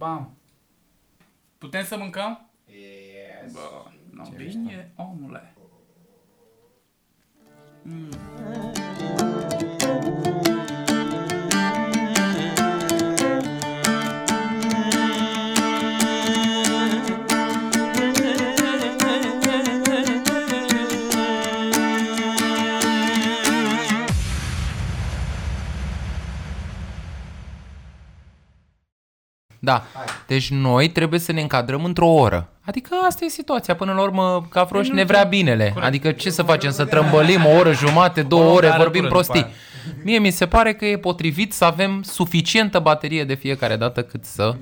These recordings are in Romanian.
Bam. Putem să mâncăm? Yes. Bă, nu bine, omule. Da. Deci noi trebuie să ne încadrăm într-o oră. Adică asta e situația. Până la urmă, Cafroș ne vrea binele. Adică ce să facem? Să trămbălim o oră jumate, două O ore, oră vorbim după prostii. aia. Mie mi se pare că e potrivit să avem suficientă baterie de fiecare dată cât să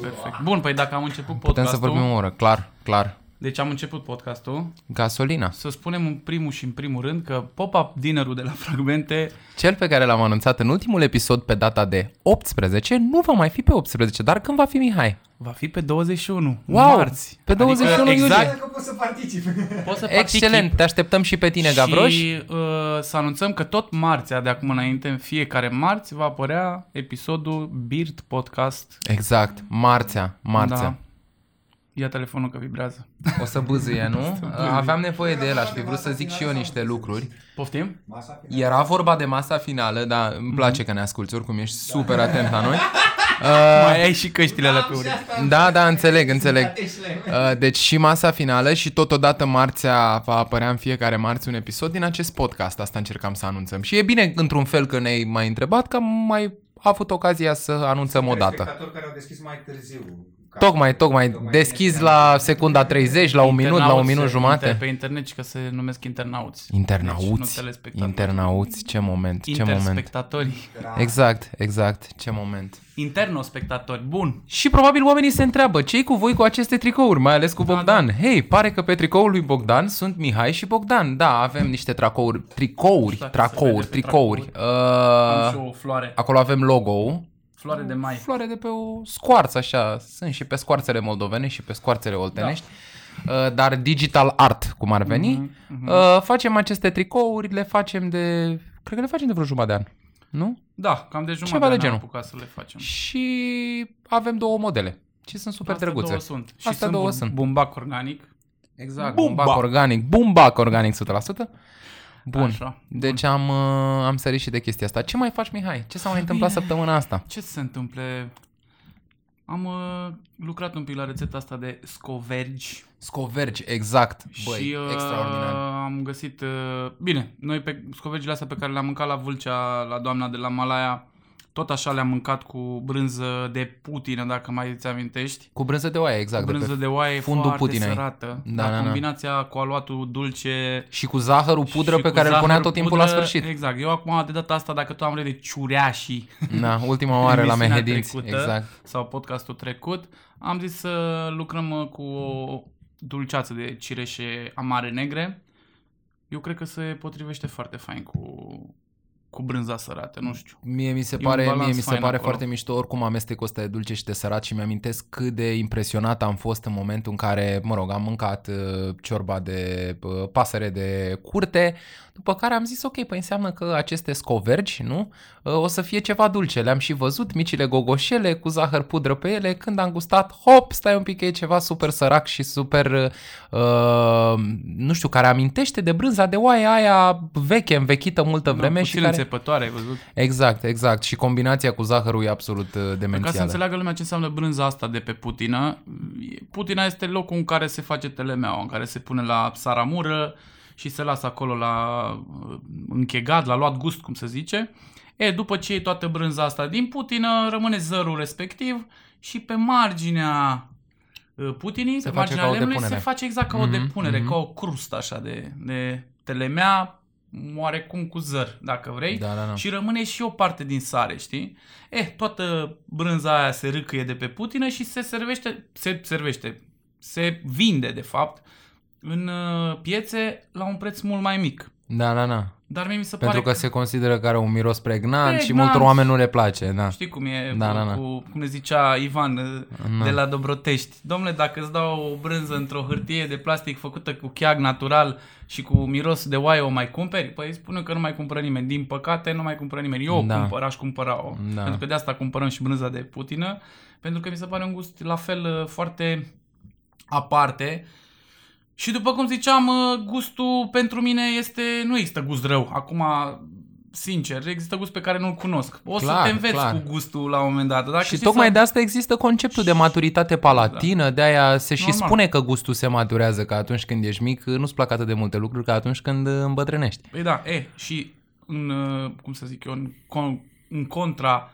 Perfect. Bun, păi dacă am început putem podcastul, să vorbim o oră. Clar, clar. Deci am început podcastul, Gasolina. să spunem în primul și în primul rând că pop-up dinnerul de la Fragmente Cel pe care l-am anunțat în ultimul episod pe data de 18 nu va mai fi pe 18, dar când va fi Mihai? va fi pe 21 Wow! marți. Pe 21 adică iulie. exact, Dacă pot să particip. poți să Excelent, participi te așteptăm și pe tine, Gavroș. Și uh, să anunțăm că tot marțea de acum înainte, în fiecare marți, va apărea episodul Beard Podcast. Exact, marțea, marțea. Da. Ia telefonul că vibrează. O să bâzâie, nu? Aveam nevoie de el, aș fi vrut să zic și eu niște lucruri. Poftim? Masa finală. Era vorba de masa finală, dar îmi place că ne asculti, oricum ești super atent la noi. Mai ai și căștile alea pe urechi. Da, da, înțeleg, înțeleg. Uh, Deci și masa finală și totodată marțea va apărea în fiecare marți un episod din acest podcast. Asta încercam să anunțăm. Și e bine, într-un fel, că ne-ai mai întrebat, că am mai avut ocazia să anunțăm o dată. Spectatori care au deschis mai târziu. Tocmai, tocmai, deschis la secunda 30, la un minut, la un Internauți, minut inter- jumate. Pe internet și că se numesc internauți. Deci, nu Internauți, telespectatori. internauți, ce moment, ce moment. Interspectatori. Exact, exact, ce moment. Internospectatori. Bun. Și probabil oamenii se întreabă, ce cu voi cu aceste tricouri, mai ales cu Bogdan? Hei, pare că pe tricoul lui Bogdan sunt Mihai și Bogdan. Da, avem niște tracouri, tricouri, Dacă se tracouri, vede pe tricouri. Am și Uh, o floare. acolo avem logo Floare de mai. Floare de pe o scoarță, așa. Sunt și pe scoarțele moldovene și pe scoarțele oltenești. Da. Dar digital art, cum ar veni. Mhm, Uh, facem aceste tricouri, le facem de... Cred că le facem de vreo jumătate de an. Nu? Da, cam de jumătate Ceva de n-am genul. apucat să le facem. Și avem două modele. Și sunt super Astea drăguțe. două sunt. Și Astea sunt două bu- sunt. Bumbac organic. Exact, Bumbac. bumbac organic. Bumbac organic 100%. Bun. Așa. Deci am, uh, am sărit și de chestia asta. Ce mai faci, Mihai? Ce s-a mai întâmplat săptămâna asta? Ce se întâmple? Am uh, lucrat un pic la rețeta asta de scovergi Scovergi, exact. Băi, și uh, extraordinar. am găsit... Uh, bine, noi pe scovergile astea pe care le-am mâncat la Vâlcea, la doamna de la Malaya, tot așa le-am mâncat cu brânză de putină, dacă mai îți amintești. Cu brânză de oaie, exact. Cu de pe brânză de oaie fundul foarte putinei. sărată. Da, dar da, da. combinația cu aluatul dulce Și cu zahărul pudră și pe cu care îl punea zahăr, tot timpul pudră, la sfârșit. Exact. Eu acum, de data asta, dacă tot am râde de ciureașii Da, ultima oară la emisiunea Mehedinți. trecută, Exact. Sau podcastul trecut, am zis să lucrăm uh, cu o dulceață de cireșe amare negre. Eu cred că se potrivește foarte fain cu, cu brânza sărată, nu știu. Mie mi se E un pare, balans mie mi se fain pare acolo. foarte mișto oricum amestecul ăsta de dulce și de sărat și mi-amintesc cât de impresionat am fost în momentul în care, mă rog, am mâncat uh, ciorba de uh, pasăre de curte, după care am zis, ok, păi înseamnă că aceste scovergi, nu, uh, o să fie ceva dulce. Le-am și văzut, micile gogoșele cu zahăr pudră pe ele, când am gustat, hop, stai un pic că e ceva super sărac și super, uh, nu știu, care amintește de brânza de oaie aia veche, învechită multă vreme da, și puțin care... înțepătoare, ai văzut? Exact, exact. Și combinația cu zahărul e absolut uh, Ca să demențială. înțeleagă lumea ce înseamnă brânza asta de pe putină, putina este locul în care se face telemeaua, în care se pune la saramură și se lasă acolo la uh, închegat, la luat gust, cum se zice. E, după ce iei toată brânza asta din putină, rămâne zărul respectiv și pe marginea uh, putinii, Se pe face marginea ca o lemnului, se depunere. face exact ca o Mhm, depunere, mhm. ca o crustă așa de, de telemea, oarecum cu zăr, dacă vrei Da, da, da. și rămâne și o parte din sare, știi? Eh, toată brânza aia se râcăie de pe putină și se servește, se servește, se vinde, de fapt, în uh, piețe la un preț mult mai mic. Da, da, da. Dar mie mi se Pentru pare că se consideră că are un miros pregnant, și Pregnant. multor oameni nu le place, da. Știi cum e Da, cu, da, da. cu, cum ne zicea Ivan uh, Da. de la Dobrotești. Domnule, dacă îți dau o brânză într-o hârtie de plastic făcută cu cheag natural și cu miros de oaie, o mai cumperi? Păi spune că nu mai cumpără nimeni. Din păcate, nu mai cumpără nimeni. Eu Da. o cumpăr, aș cumpăra-o. Da. Pentru că de asta cumpărăm și brânza de putină, pentru că mi se pare un gust la fel uh, foarte aparte. Și după cum ziceam, uh, gustul pentru mine este, nu există gust rău. Acum, sincer, există gust pe care nu-l cunosc. O să Clar, te înveți clar. cu gustul la un moment dat. Dacă Și știi tocmai să... de asta există conceptul de maturitate palatină, de aia se și Normal. spune că gustul se maturează, că atunci când ești mic nu-ți plac atât de multe lucruri ca atunci când îmbătrânești. Păi da, e, și în, uh, cum să zic eu, în, con- în contra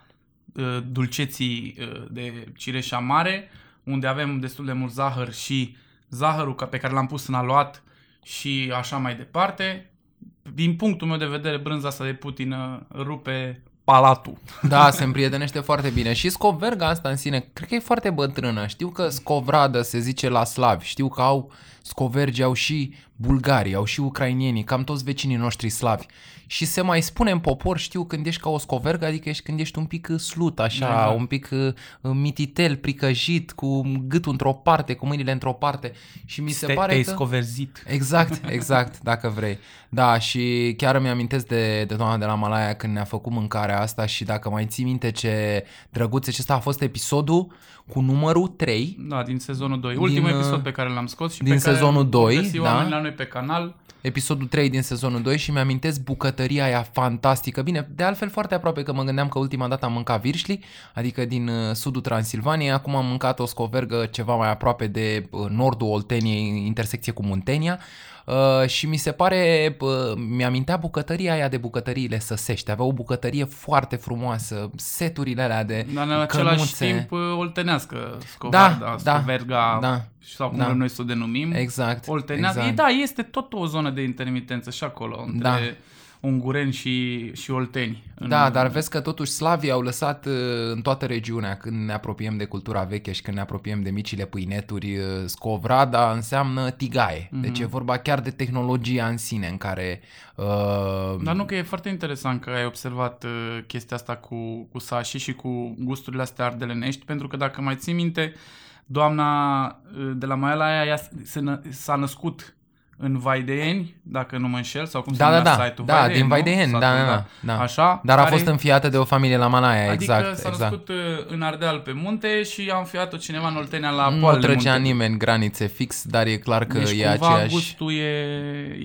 uh, dulceții uh, de cireșa mare, unde avem destul de mult zahăr și zahărul ca- pe care l-am pus în aluat și așa mai departe, din punctul meu de vedere, brânza asta de putină rupe palatul. Da, se împrietenește foarte bine. Și scoverga asta în sine, cred că e foarte bătrână. Știu că scovradă se zice la slavi. Știu că au scovergi, au și bulgarii, au și ucrainienii, cam toți vecinii noștri slavi. Și se mai spune în popor, știu, când ești ca o scovergă, adică ești când ești un pic uh, slut, așa, Da. un pic uh, mititel, pricăjit, cu gâtul într-o parte, cu mâinile într-o parte. Și mi se Te- pare te-ai că... scoverzit. Exact, exact, dacă vrei. Da, și chiar îmi amintesc de, de doamna de la Malaya când ne-a făcut mâncarea asta și dacă mai ții minte ce drăguț, acesta a fost episodul cu numărul 3. Da, din sezonul 2. Din, Ultimul uh, episod pe care l-am scos și din pe care sezonul îl doi, găsi da. oamenii la noi pe canal. Episodul 3 din sezonul 2 și mi-amintesc bucătăria aia fantastică. Bine, de altfel foarte aproape că mă gândeam că ultima dată am mâncat virșli, adică din uh, sudul Transilvaniei, acum am mâncat o scovergă ceva mai aproape de uh, nordul Olteniei, intersecție cu Muntenia. Uh, și mi se pare, uh, mi-amintea bucătăria aia de bucătăriile săsești. Avea o bucătărie foarte frumoasă, seturile alea de Dar în același cănuțe. timp uh, oltenească scovarda, da, scoverga, da, sau cum da. vrem noi să o denumim. Exact, Oltenească. exact. E, da, este tot o zonă de intermitență și acolo, între Da. Ungureni și, și olteni. În- Da, dar vezi că totuși slavii au lăsat uh, în toată regiunea, când ne apropiem de cultura veche și când ne apropiem de micile pâineturi, uh, scovrada înseamnă tigaie. Mhm. Deci e vorba chiar de tehnologia în sine în care... Uh, Dar nu că e foarte interesant că ai observat uh, chestia asta cu, cu sashi și cu gusturile astea ardelenești, pentru că dacă mai ții minte, doamna uh, de la Maela aia ea se nă- s-a născut în Vaideeni, dacă nu mă înșel, sau cum se Da, da, numea da, site-ul da, din nu? Vaideeni, Satul, da, da, da, da. Așa, dar a care- fost înfiată de o familie la Malaya, Adică exact. s-a exact. născut uh, în Ardeal pe munte și a înfiat-o cineva în Oltenia la Nu poalele trăgea muntelui. nimeni granițe fix, dar e clar că deci e cumva aceeași... gustul e,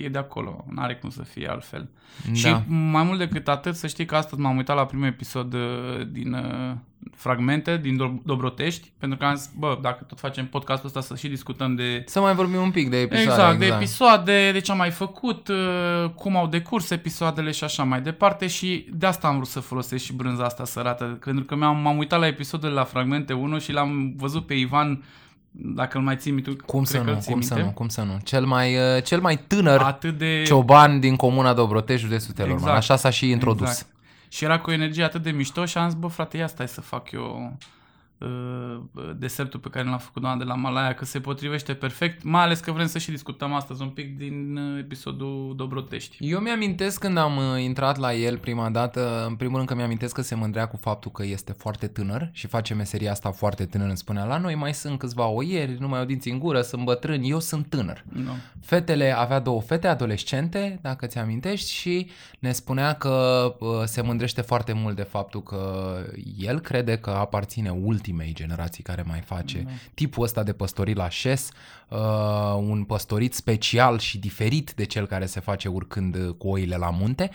e de acolo, nu are cum să fie altfel. Da. Și mai mult decât atât, să știi că astăzi m-am uitat la primul episod uh, din uh, fragmente, din Dob- Dobrotești, pentru că am zis, bă, dacă tot facem podcastul ăsta să și discutăm de... Să mai vorbim un pic de episoade. Exact, de episoade, de ce am mai făcut, uh, cum au decurs episoadele și așa mai departe și de asta am vrut să folosesc și brânza asta sărată, pentru că mi-am, m-am uitat la episodele la fragmente 1 și l-am văzut pe Ivan, dacă îl mai ții minte, Cum cred să că îl nu, ții cum să minte, nu, cum să nu. Cel mai, uh, cel mai tânăr atât de... cioban din comuna Dobrotești, județul Telorman. Exact. Așa s-a și introdus. Exact. Și era cu o energie atât de mișto și am zis, bă, frate, ia stai să fac eu uh, desertul pe care l-am făcut doamna de la Malaya, că se potrivește perfect, mai ales că vrem să și discutăm astăzi un pic din uh, episodul Dobrotești. Eu mi-amintesc când am uh, intrat la el prima dată, în primul rând că mi-amintesc că se mândrea cu faptul că este foarte tânăr și face meseria asta foarte tânăr. Îmi spunea, la noi mai sunt câțiva oieri, nu mai au dinți în gură, sunt bătrân, eu sunt tânăr. No. Fetele, avea două fete adolescente, dacă ți amintești, și ne spunea că uh, se mândrește foarte mult de faptul că el crede că aparține ultimei generații care mai face Da. tipul ăsta de păstorit la șes, uh, un păstorit special și diferit de cel care se face urcând uh, cu oile la munte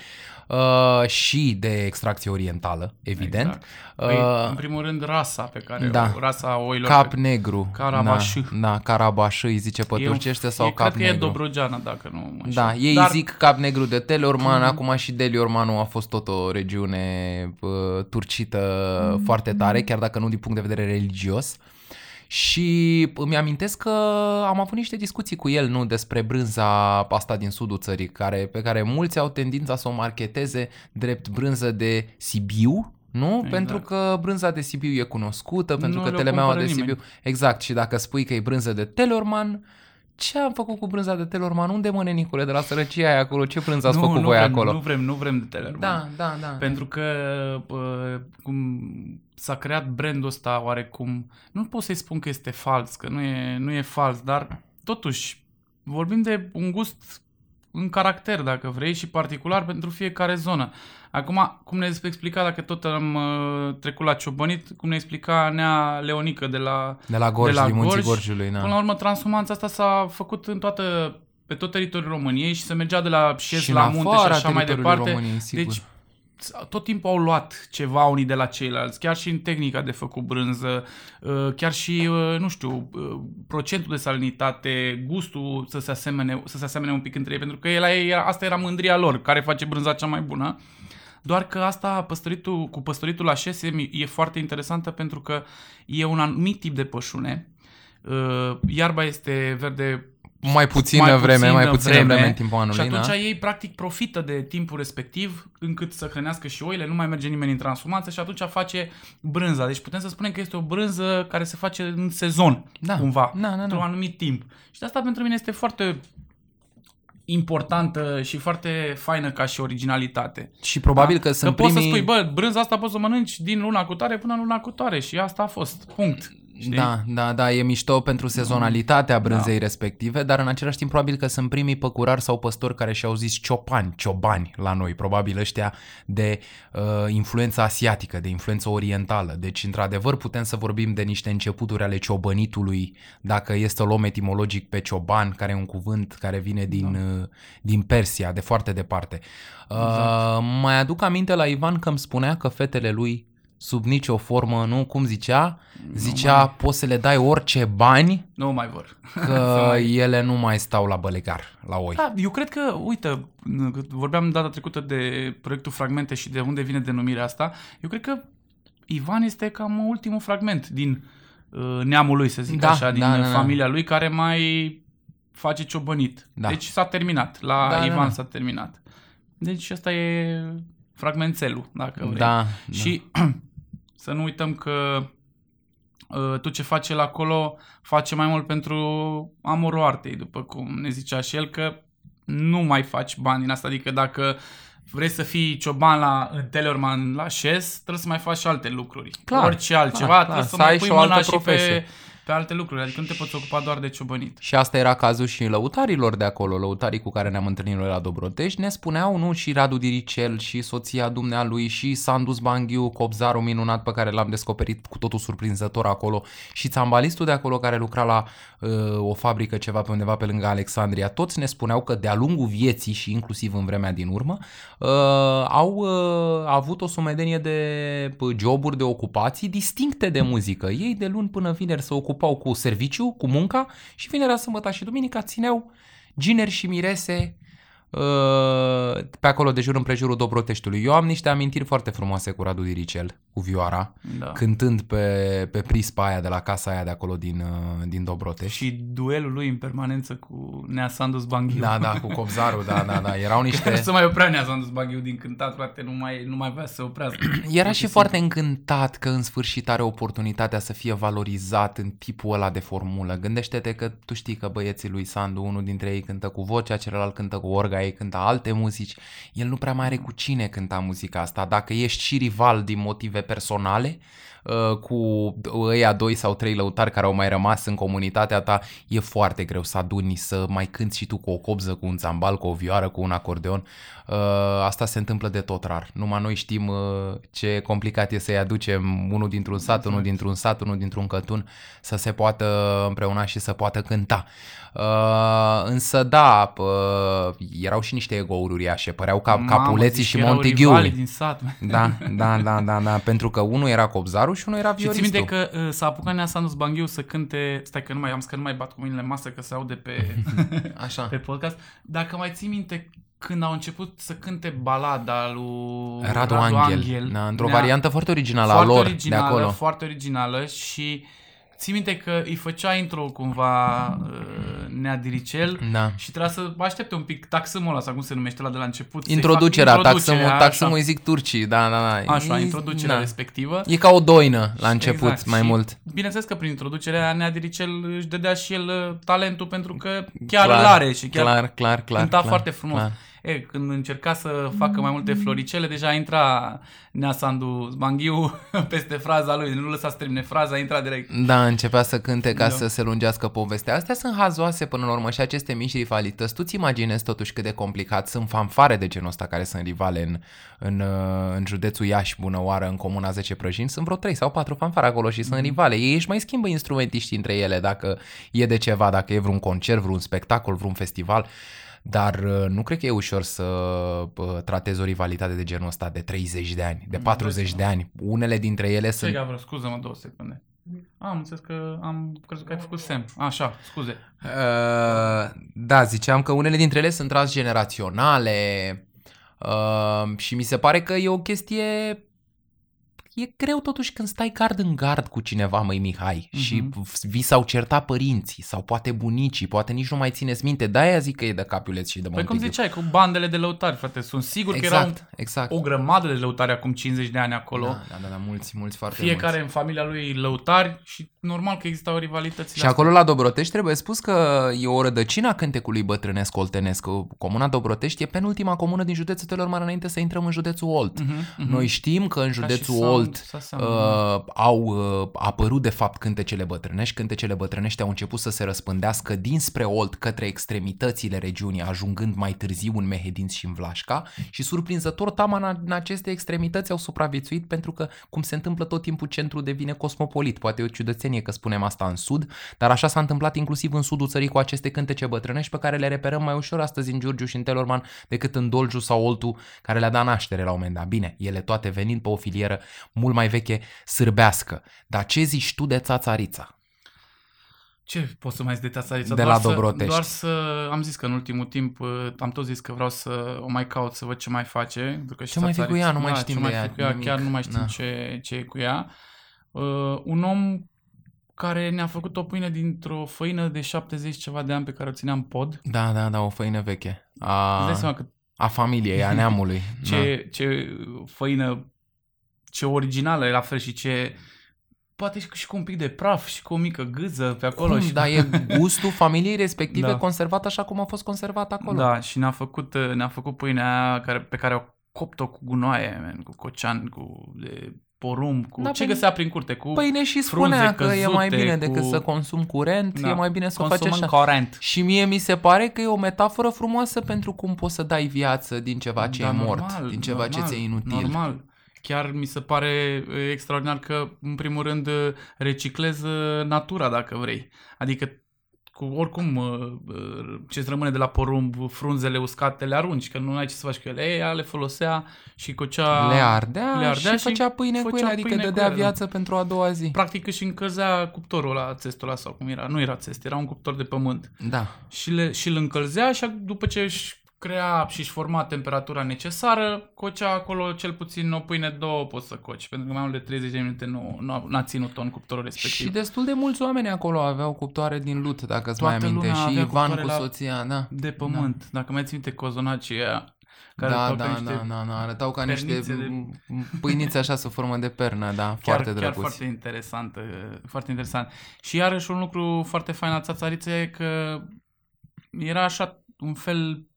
uh, și de extracție orientală, evident. Exact. Păi, Uh, în primul rând, rasa pe care da. o, rasa oilor. Cap pe, negru. Carabaș. Da, da, carabaș îi zice pe e un- turcește sau e, cap cred că e negru. Dobrogeana, dacă nu mă înșel. Da, ei Dar, zic cap negru de Teleorman, Mhm. acum și Deliormanul a fost tot o regiune uh, turcită Mhm. foarte tare, chiar dacă nu din punct de vedere religios. Și îmi amintesc că am avut niște discuții cu el, nu, despre brânza asta din sudul țării, care, pe care mulți au tendința să o marketeze drept brânză de Sibiu, nu? Exact. Pentru că brânza de Sibiu e cunoscută, pentru Nu că le-o telemeaua de cumpără Sibiu... nimeni. Exact, și dacă spui că e brânză de Telorman, ce am făcut cu brânza de Telorman? Unde mă, nenicule, de la sărăcia aia acolo? Ce brânză ați nu, făcut nu voi vrem, acolo? Nu vrem, nu vrem de Teleorman. Da, da, da. Pentru că uh, cum s-a creat brandul ăsta oarecum, nu pot să-i spun că este fals, că nu e, nu e fals, dar totuși vorbim de un gust în caracter, dacă vrei, și particular pentru fiecare zonă. Acum, cum ne explica, dacă tot am uh, trecut la ciobănit, cum ne explica Nea Leonică de la, De la Gorj, de la din Munții Gorj, Gorjului, da. Până la urmă, transhumanța asta s-a făcut în toată, pe tot teritoriul României și se mergea de la șez și la în munte și afara așa mai teritoriului departe. României, sigur. Deci, tot timpul au luat ceva unii de la ceilalți, chiar și în tehnica de făcut brânză, uh, chiar și, uh, nu știu, uh, procentul de salinitate, gustul să se asemene, să se asemene un pic între ei, pentru că el, era, asta era mândria lor, care face brânza cea mai bună. Doar că asta, păstoritul, cu păstoritul la șes, e, e foarte interesantă pentru că e un anumit tip de pășune. Uh, Iarba este verde mai puțină mai vreme, mai puțină puțină vreme, în timpul anului, și atunci da? ei practic profită de timpul respectiv încât să hrănească și oile, nu mai merge nimeni în transformață și atunci face brânza. Deci putem să spunem că este o brânză care se face în sezon, Da. cumva, Da, da, da. într-un anumit timp. Și de asta pentru mine este foarte importantă și foarte faină ca și originalitate. Și probabil că sunt că poți primii... să spui, bă, brânza asta poți să o mănânci din luna cu tare până în luna cu tare și asta a fost. Punct. Știi? Da, da, da, e mișto pentru sezonalitatea brânzei Da. respective, dar în același timp probabil că sunt primii păcurari sau păstori care și-au zis ciopani, ciobani la noi, probabil ăștia de uh, influență asiatică, de influență orientală. Deci, într-adevăr, putem să vorbim de niște începuturi ale ciobănitului, dacă este să o luăm etimologic pe cioban, care e un cuvânt care vine din, uh, din Persia, de foarte departe. Uh, Mai aduc aminte la Ivan că îmi spunea că fetele lui sub nicio formă, nu, cum zicea? Zicea, poți să le dai orice bani, Nu mai vor. că ele nu mai stau la bălegar, la oi. Da, eu cred că, uite, vorbeam data trecută de proiectul Fragmente și de unde vine denumirea asta. Eu cred că Ivan este cam ultimul fragment din uh, neamul lui, să zic Da, așa, din da, da, da. familia lui, care mai face ciobănit. Da. Deci s-a terminat. La Da, da, Ivan da. s-a terminat. Deci ăsta e fragmentelul, dacă vrei. Da, Și să nu uităm că uh, tu ce faci el acolo face mai mult pentru amorul artei, după cum ne zicea și el, că nu mai faci bani din asta, adică dacă vrei să fii cioban la în Tellerman la șes, trebuie să mai faci și alte lucruri. Clar, Orice altceva, clar, trebuie clar, să, să mai ai pui și o mâna altă și profesie. pe, pe alte lucruri, adică nu te poți ocupa doar de ciobănit. Și asta era cazul și lăutarilor de acolo, lăutarii cu care ne-am întâlnit noi la Dobrotești, ne spuneau, nu, și Radu Diricel, și soția dumnealui, și Sandus Banghiu, copzarul minunat pe care l-am descoperit cu totul surprinzător acolo, și țambalistul de acolo care lucra la uh, o fabrică ceva pe undeva pe lângă Alexandria, toți ne spuneau că de-a lungul vieții și inclusiv în vremea din urmă, uh, au uh, avut o sumedenie de uh, joburi, de ocupații distincte de muzică. Ei de luni până vineri se ocupau cu serviciu, cu munca și vinerea, sâmbătă și duminica țineau gineri și mirese uh, pe acolo de jur împrejurul Dobroteștiului. Eu am niște amintiri foarte frumoase cu Radu Diricel, cu vioara, Da. cântând pe, pe prispa aia de la casa aia de acolo din, uh, din Dobrotești. Și duelul lui în permanență cu Nea Sandus Banghiu. Da, da, cu copzarul, da, da, da. Erau Nu niște... se mai oprea Nea Sandus Banghiu din cântat, frate, nu mai, nu mai vrea să se oprească. Era Pur și simplu. foarte încântat că în sfârșit are oportunitatea să fie valorizat în tipul ăla de formulă. Gândește-te că tu știi că băieții lui Sandu, unul dintre ei cântă cu vocea, celălalt cântă cu orga, ei cântă alte muzici. El nu prea mai are cu cine cânta muzica asta. Dacă ești și rival din motive personale, uh, cu ăia doi sau trei lăutari care au mai rămas în comunitatea ta, e foarte greu să aduni, să mai cânti și tu cu o copză, cu un țambal, cu o vioară, cu un acordeon. Uh, Asta se întâmplă de tot rar. Numai noi știm uh, ce complicat e să-i aducem unul dintr-un sat, unul dintr-un sat, unul dintr-un cătun, să se poată împreuna și să poată cânta. Uh, însă da, uh, erau și niște egouri uriașe, păreau ca Mamă, capuleții zici și că erau Montighiu. rivalii din sat. Da, da, da, da, da, pentru că unul era copzarul și unul era Și ții violistul. minte că uh, s-a apucat Nea Sandus Banghiu să cânte, stai că nu mai am, că nu mai bat cu mâinile în masă că se aude pe, Așa. pe podcast. Dacă mai ții minte când au început să cânte balada lui Radu, Angel, da, într-o Nea- variantă foarte originală a foarte lor originală, de acolo. Foarte originală și ții minte că îi făcea intro cumva uh, Nea Diricel Da. și trebuia să aștepte un pic taxâmul ăla, sau cum se numește la de la început. să-i Introducerea, fac taxăm, introducerea, taxăm așa. îi zic turcii, da, da, da. Așa, E- introducerea da. respectivă. E ca o doină la început, Exact. mai Și mult. Bineînțeles că prin introducerea Nea Diricel își dădea și el uh, talentul pentru că chiar Clar, îl are și chiar clar, clar, clar, cânta clar, foarte frumos. clar. E, când încerca să facă mai multe floricele, deja intra Nea Sandu Zbanghiu peste fraza lui, nu lăsa să termine fraza, intra direct. Da, începea să cânte ca Da. să se lungească povestea. Astea sunt hazoase până la urmă și aceste mici rivalități. Tu-ți imaginezi totuși cât de complicat sunt fanfare de genul ăsta care sunt rivale în, în, uh, în județul Iași, bună oară, în comuna 10 Prăjini. Sunt vreo 3 sau 4 fanfare acolo și sunt rivale. Ei își mai schimbă instrumentiști între ele dacă e de ceva, dacă e vreun concert, vreun spectacol, vreun festival. Dar uh, nu cred că e ușor să uh, tratezi o rivalitate de genul ăsta de 30 de ani, de 40 de ani. Unele dintre ele Ce sunt Gavră, scuză-mă două secunde. Am înțeles că am crezut că ai făcut semn. Așa, scuze. Uh, da, ziceam că unele dintre ele sunt transgeneraționale uh, și mi se pare că e o chestie... E greu totuși când stai gard în gard cu cineva, măi Mihai, Mhm. și vi s-au certat părinții sau poate bunicii, poate nici nu mai țineți minte, de-aia zic că e de capiuleț și de Păi cum Montigiu. ziceai, cu bandele de lăutari, frate. Sunt sigur că erau Exact, exact. o grămadă de lăutari acum 50 de ani acolo. Da, da, da, da, mulți, mulți foarte Fiecare mulți. în familia lui lăutari și normal că existau rivalități. Și acolo la Dobrotești trebuie spus că e o rădăcină a cântecului bătrânesc oltenesc. Comuna Dobrotești e penultima comună din județul Telorman înainte să intrăm în județul Olt. Uh-huh, Noi știm că în județul sound, Olt să seamănă. uh, au uh, apărut de fapt cântecele bătrânești. Cântecele bătrânești au început să se răspândească dinspre Olt către extremitățile regiunii, ajungând mai târziu în Mehedinți și în Vlașca și surprinzător Taman în aceste extremități au supraviețuit pentru că, cum se întâmplă tot timpul, centrul devine cosmopolit. Poate e o ciudățenie că spunem asta în sud, dar așa s-a întâmplat inclusiv în sudul țării cu aceste cântece bătrânești pe care le reperăm mai ușor astăzi în Giurgiu și în Telorman decât în Dolgiu sau Oltu, care le-a dat naștere la un moment dat. Bine, ele toate venind pe o filieră mult mai veche sârbească. Dar ce zici tu de țațarița? Ce pot să mai zic de Tațarița? De doar la să, Dobrotești. Doar să... Am zis că în ultimul timp uh, am tot zis că vreau să o mai caut să văd ce mai face. pentru Că și Ce mai fi cu Țațarița- ea? Nu mai da, știm ce de mai ea, fi cu ea, nimic. chiar nu mai știm Da. ce, ce e cu ea. Uh, un om care ne-a făcut o pâine dintr-o făină de 70 ceva de ani pe care o țineam pod. Da, da, da, o făină veche. Îți dai A, seama că a familiei, a neamului. ce, ce făină, ce originală e la fel și ce... Poate și, și cu un pic de praf și cu o mică gâză pe acolo. Cum? și Da, e gustul familiei respective Da. conservat așa cum a fost conservat acolo. Da, și ne-a făcut, uh, ne-a făcut pâinea aia care, pe care au copt-o cu gunoaie, man, cu cocean, cu de porumb, cu Da, ce păi- găsea prin curte, cu Păi ne și frunze spunea că e mai căzute, bine cu- decât să consum curent, Da. e mai bine să o faci consum așa. în curent. Și mie mi se pare că e o metaforă frumoasă pentru cum poți să dai viață din ceva ce Da, e mort, normal, din ceva normal, ce ți-e inutil. Normal. Chiar mi se pare uh, extraordinar că, în primul rând, uh, reciclez uh, natura, dacă vrei. Adică, cu oricum, uh, uh, ce-ți rămâne de la porumb, frunzele uscate, le arunci, că nu ai ce să faci cu ele. Ei, ea le folosea și cocea... Le ardea, le ardea și, și făcea pâine cu făcea ele, adică pâine cu dădea ele, da. viață pentru a doua zi. Practic își încălzea cuptorul la țestul ăla sau cum era. Nu era țest, era un cuptor de pământ. Da. Și, le, și îl încălzea și după ce își crea și își forma temperatura necesară, cocea acolo cel puțin o pâine, două poți să coci, pentru că mai mult de 30 de minute nu, nu n-a ținut-o în cuptorul respectiv. Și destul de mulți oameni acolo aveau cuptoare din lut, dacă îți mai Toată aminte. lumea Și avea Ivan cuptoare cu la- soția, da. De pământ. Da. Dacă mai ții minte cozonacii aia, care Da, arătau da, ca niște da, da, da, arătau ca niște pernițe de- m- pâinițe așa sub formă de pernă, da, Chiar, foarte chiar drăguți. foarte interesant, uh, foarte interesant. Și iarăși un lucru foarte fain la țațarițe e că era așa un fel m,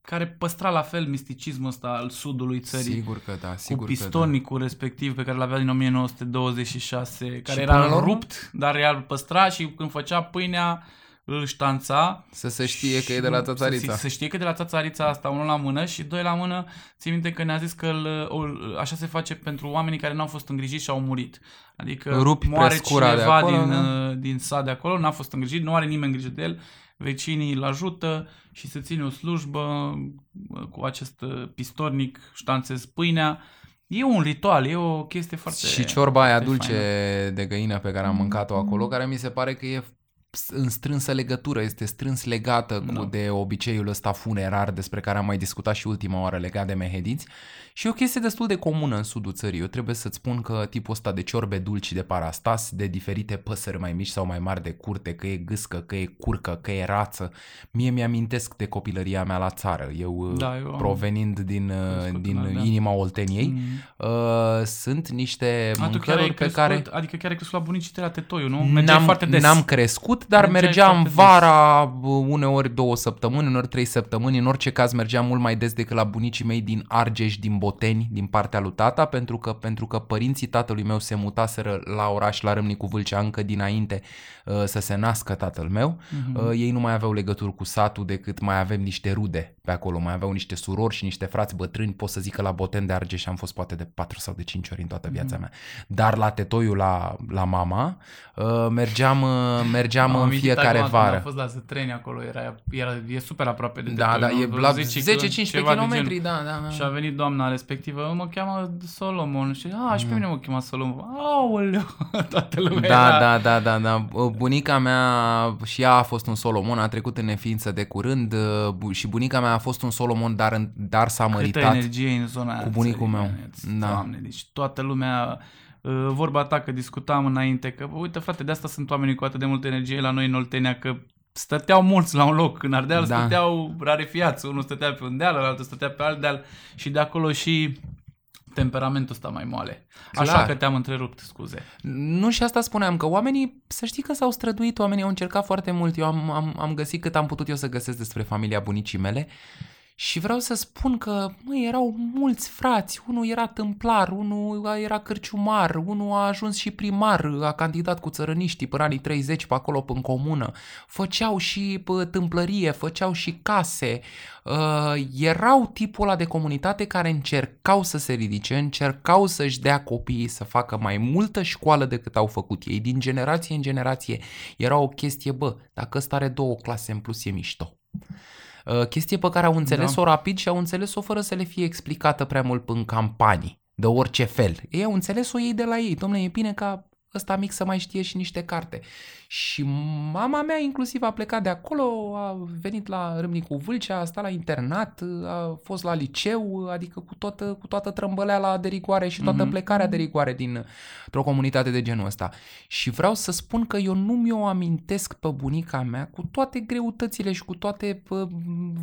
care păstra la fel misticismul ăsta al sudului țării. Sigur că da, cu sigur că da. pistonicul respectiv pe care l-avea din 1926, care până la era urmă? rupt, dar ea îl păstra și când făcea pâinea îl ștanța. Să se știe că e de la Și- țățarița. Să, să știe că e de la țațarița asta, unul la mână și doi la mână, țin minte că ne-a zis că îl, îl, așa se face pentru oamenii care nu au fost îngrijiți și au murit. Adică Rupi moare prescura de cineva acolo, din, da? uh, din sat de acolo, n-a fost îngrijit, nu are nimeni grijă de el, vecinii îl ajută și se ține o slujbă uh, cu acest uh, pistornic, ștanțez pâinea. E un ritual, e o chestie foarte... Și ciorba aia foarte dulce faină. de găină pe care am mâncat-o acolo, care mi se pare că e în strânsă legătură, este strâns legată cu Da. de obiceiul ăsta funerar despre care am mai discutat și ultima oară legat de mehediți și e o chestie destul de comună în sudul țării. Eu trebuie să-ți spun că tipul ăsta de ciorbe dulci de parastas, de diferite păsări mai mici sau mai mari de curte, că e gâscă, că e curcă, că e rață, mie mi-amintesc de copilăria mea la țară. Eu, Da, eu am provenind din, crescut din în- da. inima Olteniei, Mm. uh, sunt niște A, tu chiar ai mâncăruri pe crescut, care... Adică chiar ai crescut la bunicii tăi la Tetoiu, nu? Mergeai N-am, foarte des. n-am crescut dar Mergeai mergeam foarte des. vara, uh, uneori două săptămâni, uneori trei săptămâni. În orice caz mergeam mult mai des decât la bunicii mei din Argeș, din Boteni, din partea lui tata, pentru că, pentru că părinții tatălui meu se mutaseră la oraș, la Râmnicu Vâlcea, încă dinainte uh, să se nască tatăl meu. Mhm. Uh, ei nu mai aveau legături cu satul decât mai avem niște rude pe acolo, mai aveau niște surori și niște frați bătrâni, pot să zic că la Boten de Argeș am fost poate de 4 sau de 5 ori în toată viața mea. Dar la tetoiul la, la mama uh, mergeam, uh, mergeam Am în amintit fiecare acum când vară. Am fost la Zătreni acolo, era, era, e super aproape de Da, da, Tetoiu, e nu? la 10-15 ceva de km, genul. da, da, da. Și a venit doamna respectivă, mă cheamă Solomon și a, și pe mine mă chema Solomon. Aoleu, toată lumea Da, era... da, da, da, da. Bunica mea și ea a fost un Solomon, a trecut în neființă de curând uh, bu- și bunica mea a fost un Solomon, dar, în- dar s-a Câtă măritat. energie în zona aia cu bunicul țării, meu. man, Da. Doamne, deci toată lumea uh, vorba ta că discutam înainte că uite frate, de asta sunt oamenii cu atât de multă energie la noi în Oltenia că stăteau mulți la un loc. În Ardeal Da. da. stăteau rarefiați. Unul stătea pe un deal, altul stătea pe alt deal și de acolo și temperamentul ăsta mai moale. Așa Clar. că te-am întrerupt, scuze. Nu și asta spuneam, că oamenii, să știi că s-au străduit, oamenii au încercat foarte mult. Eu am, am, am găsit cât am putut eu să găsesc despre familia bunicii mele și vreau să spun că, măi, erau mulți frați. Unul era tâmplar, unul era cârciumar, unul a ajuns și primar, a candidat cu țărăniștii până anii 30 pe acolo, în comună. Făceau și pă, tâmplărie, făceau și case. Uh, erau tipul ăla de comunitate care încercau să se ridice, încercau să-și dea copiii să facă mai multă școală decât au făcut ei. Din generație în generație era o chestie, bă, dacă ăsta are două clase în plus e mișto. Uh, chestie pe care au înțeles-o rapid și au înțeles-o fără să le fie explicată prea mult în campanii, de orice fel. Ei au înțeles-o ei de la ei. Domnule, e bine ca ăsta mic să mai știe și niște carte. Și mama mea inclusiv a plecat de acolo, a venit la Râmnicu Vâlcea, a stat la internat, a fost la liceu, adică cu toată, cu toată trâmbăleala de rigoare și toată Mhm. plecarea de rigoare dintr-o comunitate de genul ăsta. Și vreau să spun că eu nu mi-o amintesc pe bunica mea cu toate greutățile și cu toate pă,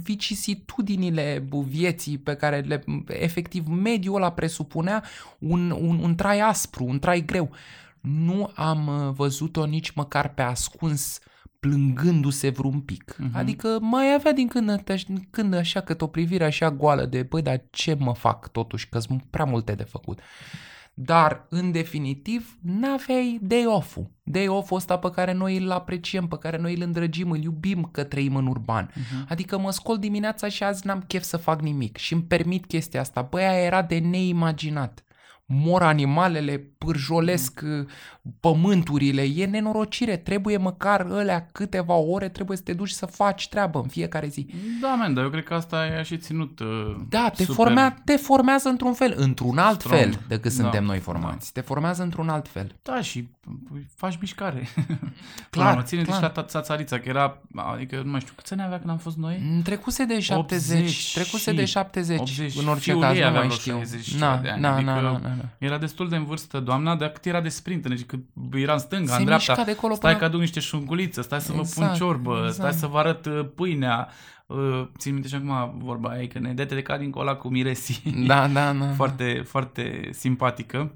vicisitudinile bă, vieții pe care le, efectiv mediul ăla presupunea un, un, un trai aspru, un trai greu. Nu am uh, văzut-o nici măcar pe ascuns plângându-se vreun pic. Mhm. Adică mai avea din când, în tăș- în când așa cât o privire așa goală de băi, dar ce mă fac totuși, că sunt prea multe de făcut. Dar, în definitiv, n-aveai day off-ul. Day off-ul ăsta pe care noi îl apreciem, pe care noi îl îndrăgim, îl iubim că trăim în urban. Uh-huh. Adică mă scol dimineața și azi n-am chef să fac nimic și îmi permit chestia asta. Băi, aia era de neimaginat. Mor animalele, pârjolesc mm. pământurile, e nenorocire. Trebuie măcar alea câteva ore, trebuie să te duci să faci treabă în fiecare zi. Da, man, dar eu cred că asta i-a și ținut uh, Da, te, super... formea, te formează într-un fel, într-un alt Strong. fel decât Da, suntem noi da. formați. Te formează într-un alt fel. Da, și păi, faci mișcare. Clar, Mă ține clar. și la țațarița, că era, adică nu mai știu, câți ani avea când am fost noi? Mm, Trecuse de 70, 80 trecuse și- de 70, 80 în orice fiul caz, ei nu avea mai vreo știu. 60 și Na, ceva de ani, na, adică na, na, na, na. Era destul de în vârstă doamna, dar cât era de sprint, deci cât era în stânga, Se în dreapta. mișca de acolo Stai până- că aduc niște șunculiță, stai să vă pun Exact, ciorbă, exact. stai să vă arăt uh, pâinea. Uh, țin minte și acum vorba aia, că ne dete de ca din cola cu miresi. Da, da, da. foarte, foarte simpatică.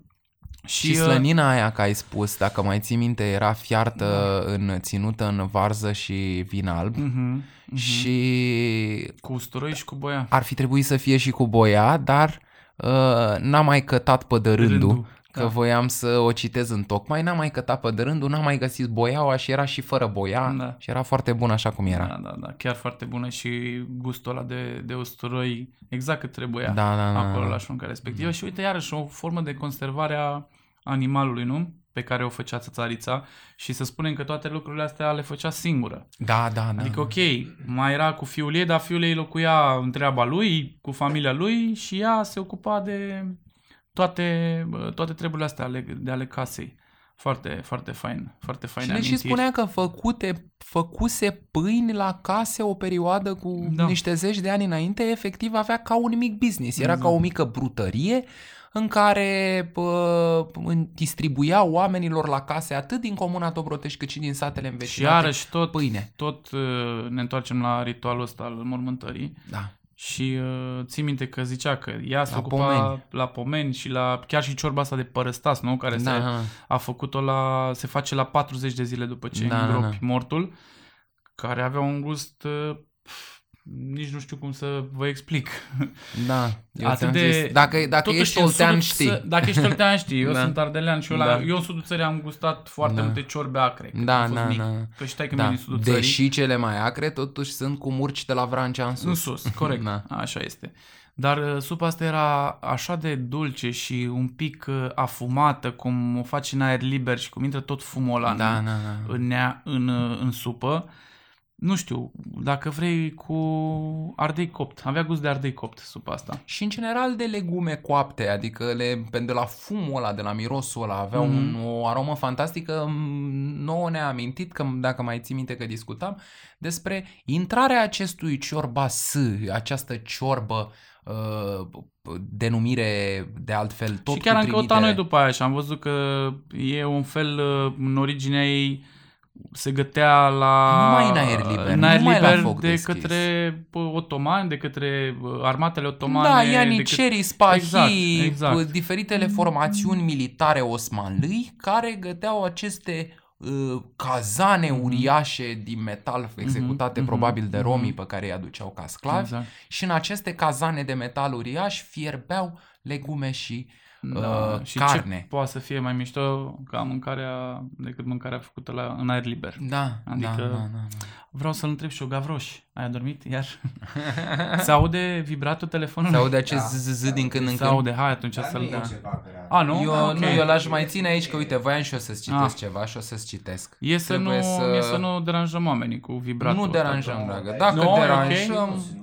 Și, și uh, slănina aia că ai spus, dacă mai ții minte, era fiartă în, ținută în varză și vin alb mhm, mhm. și Cu usturoi și cu boia. ar fi trebuit să fie și cu boia, dar uh, n-am mai cătat pe de rândul, Rândul, că da. voiam să o citez în tocmai, n-am mai cătat pe de rândul, n-am mai găsit boiaua și era și fără boia Da. și era foarte bun așa cum era. Da, da, da, chiar foarte bună și gustul ăla de, de usturoi exact cât trebuia Da, da, da. acolo la șunca respectivă. Și uite, iarăși, o formă de conservare a animalului, nu? Pe care o făcea țățarița și să spunem că toate lucrurile astea le făcea singură. Da, da, da. Adică, ok, mai era cu fiul ei, dar fiul ei locuia în treaba lui, cu familia lui și ea se ocupa de toate, toate treburile astea ale, de ale casei. Foarte, foarte fain, foarte fain. Și ne și spunea că făcute, făcuse pâini la case o perioadă cu da. Da. niște zeci de ani înainte, efectiv avea ca un mic business. Era Exact. ca o mică brutărie în care pă, în- distribuia oamenilor la case atât din comuna Dobrotești cât și din satele Și învecinate iarăși tot, pâine. tot uh, ne întoarcem la ritualul ăsta al mormântării. Da. Și uh, ții minte că zicea că ea se La ocupa pomeni. la pomeni și la chiar și ciorba asta de părăstas, nu? Care se, Da, a făcut-o la, se face la 40 de zile după ce Da, da, îngropi da. mortul, care avea un gust, uh, pf, nici nu știu cum să vă explic. da. Eu Atât ți-am de- zis, dacă, dacă Totuși, ești în oltean, sudul știi. ță- Dacă ești oltean, știi. Eu Da. sunt ardelean și eu, la, Da. eu în sudul țării am gustat foarte Da. multe ciorbe acre. când Da, am fost da, mic. da. Că știi că Da. da. din sudul țării. Deși cele mai acre totuși sunt cu murci de la Vrancea în sus. În sus, corect. Da. Așa este. Dar uh, supa asta era așa de dulce și un pic uh, afumată, cum o faci în aer liber și cum intră tot fumul ăla Da, în, da, da. în, ea, în, uh, în supă. Nu știu, dacă vrei cu ardei copt. Avea gust de ardei copt supa asta. Și în general de legume coapte, adică le, de la fumul ăla, de la mirosul ăla, avea Mhm. un, o aromă fantastică. M, Nouă ne-a amintit, că dacă mai ții minte că discutam, despre intrarea acestui ciorba S, această ciorbă uh, denumire de altfel tot și chiar cu am căutat trimitere- noi după aia și am văzut că e un fel, uh, în originea ei, se gătea la... Numai în aer liber, în aer numai la liber foc de deschis. către bă, otomani, de către bă, armatele otomane. Da, de ianiceri, spahi, Exact, exact, exact. exact. diferitele formațiuni militare osmanlâi care găteau aceste uh, cazane Mhm. uriașe din metal executate mhm, probabil de mhm. romii pe care îi aduceau ca sclavi Exact. și în aceste cazane de metal uriaș fierbeau legume și Da. uh, și carne. ce poate să fie mai mișto ca mâncarea decât mâncarea făcută la, în aer liber. Da, Adică- da, da, da, da. Vreau să-l întreb și eu, Gavroș, ai adormit iar? se aude vibratul telefonului? Se aude acest Da. zzz din când în Se când. aude, hai atunci Dar nu să-l... e Da. ceva prea... A, nu? Eu, Ah, ok. nu, eu l-aș mai ține aici că uite, voiam și eu să-ți citesc Ah. ceva și o să-ți citesc. E să, nu, Trebuie să- e să nu deranjăm oamenii cu vibratul Nu ăsta. deranjăm, dragă. dar- Dacă Nu, e ok. deranjăm, Nu, nu e.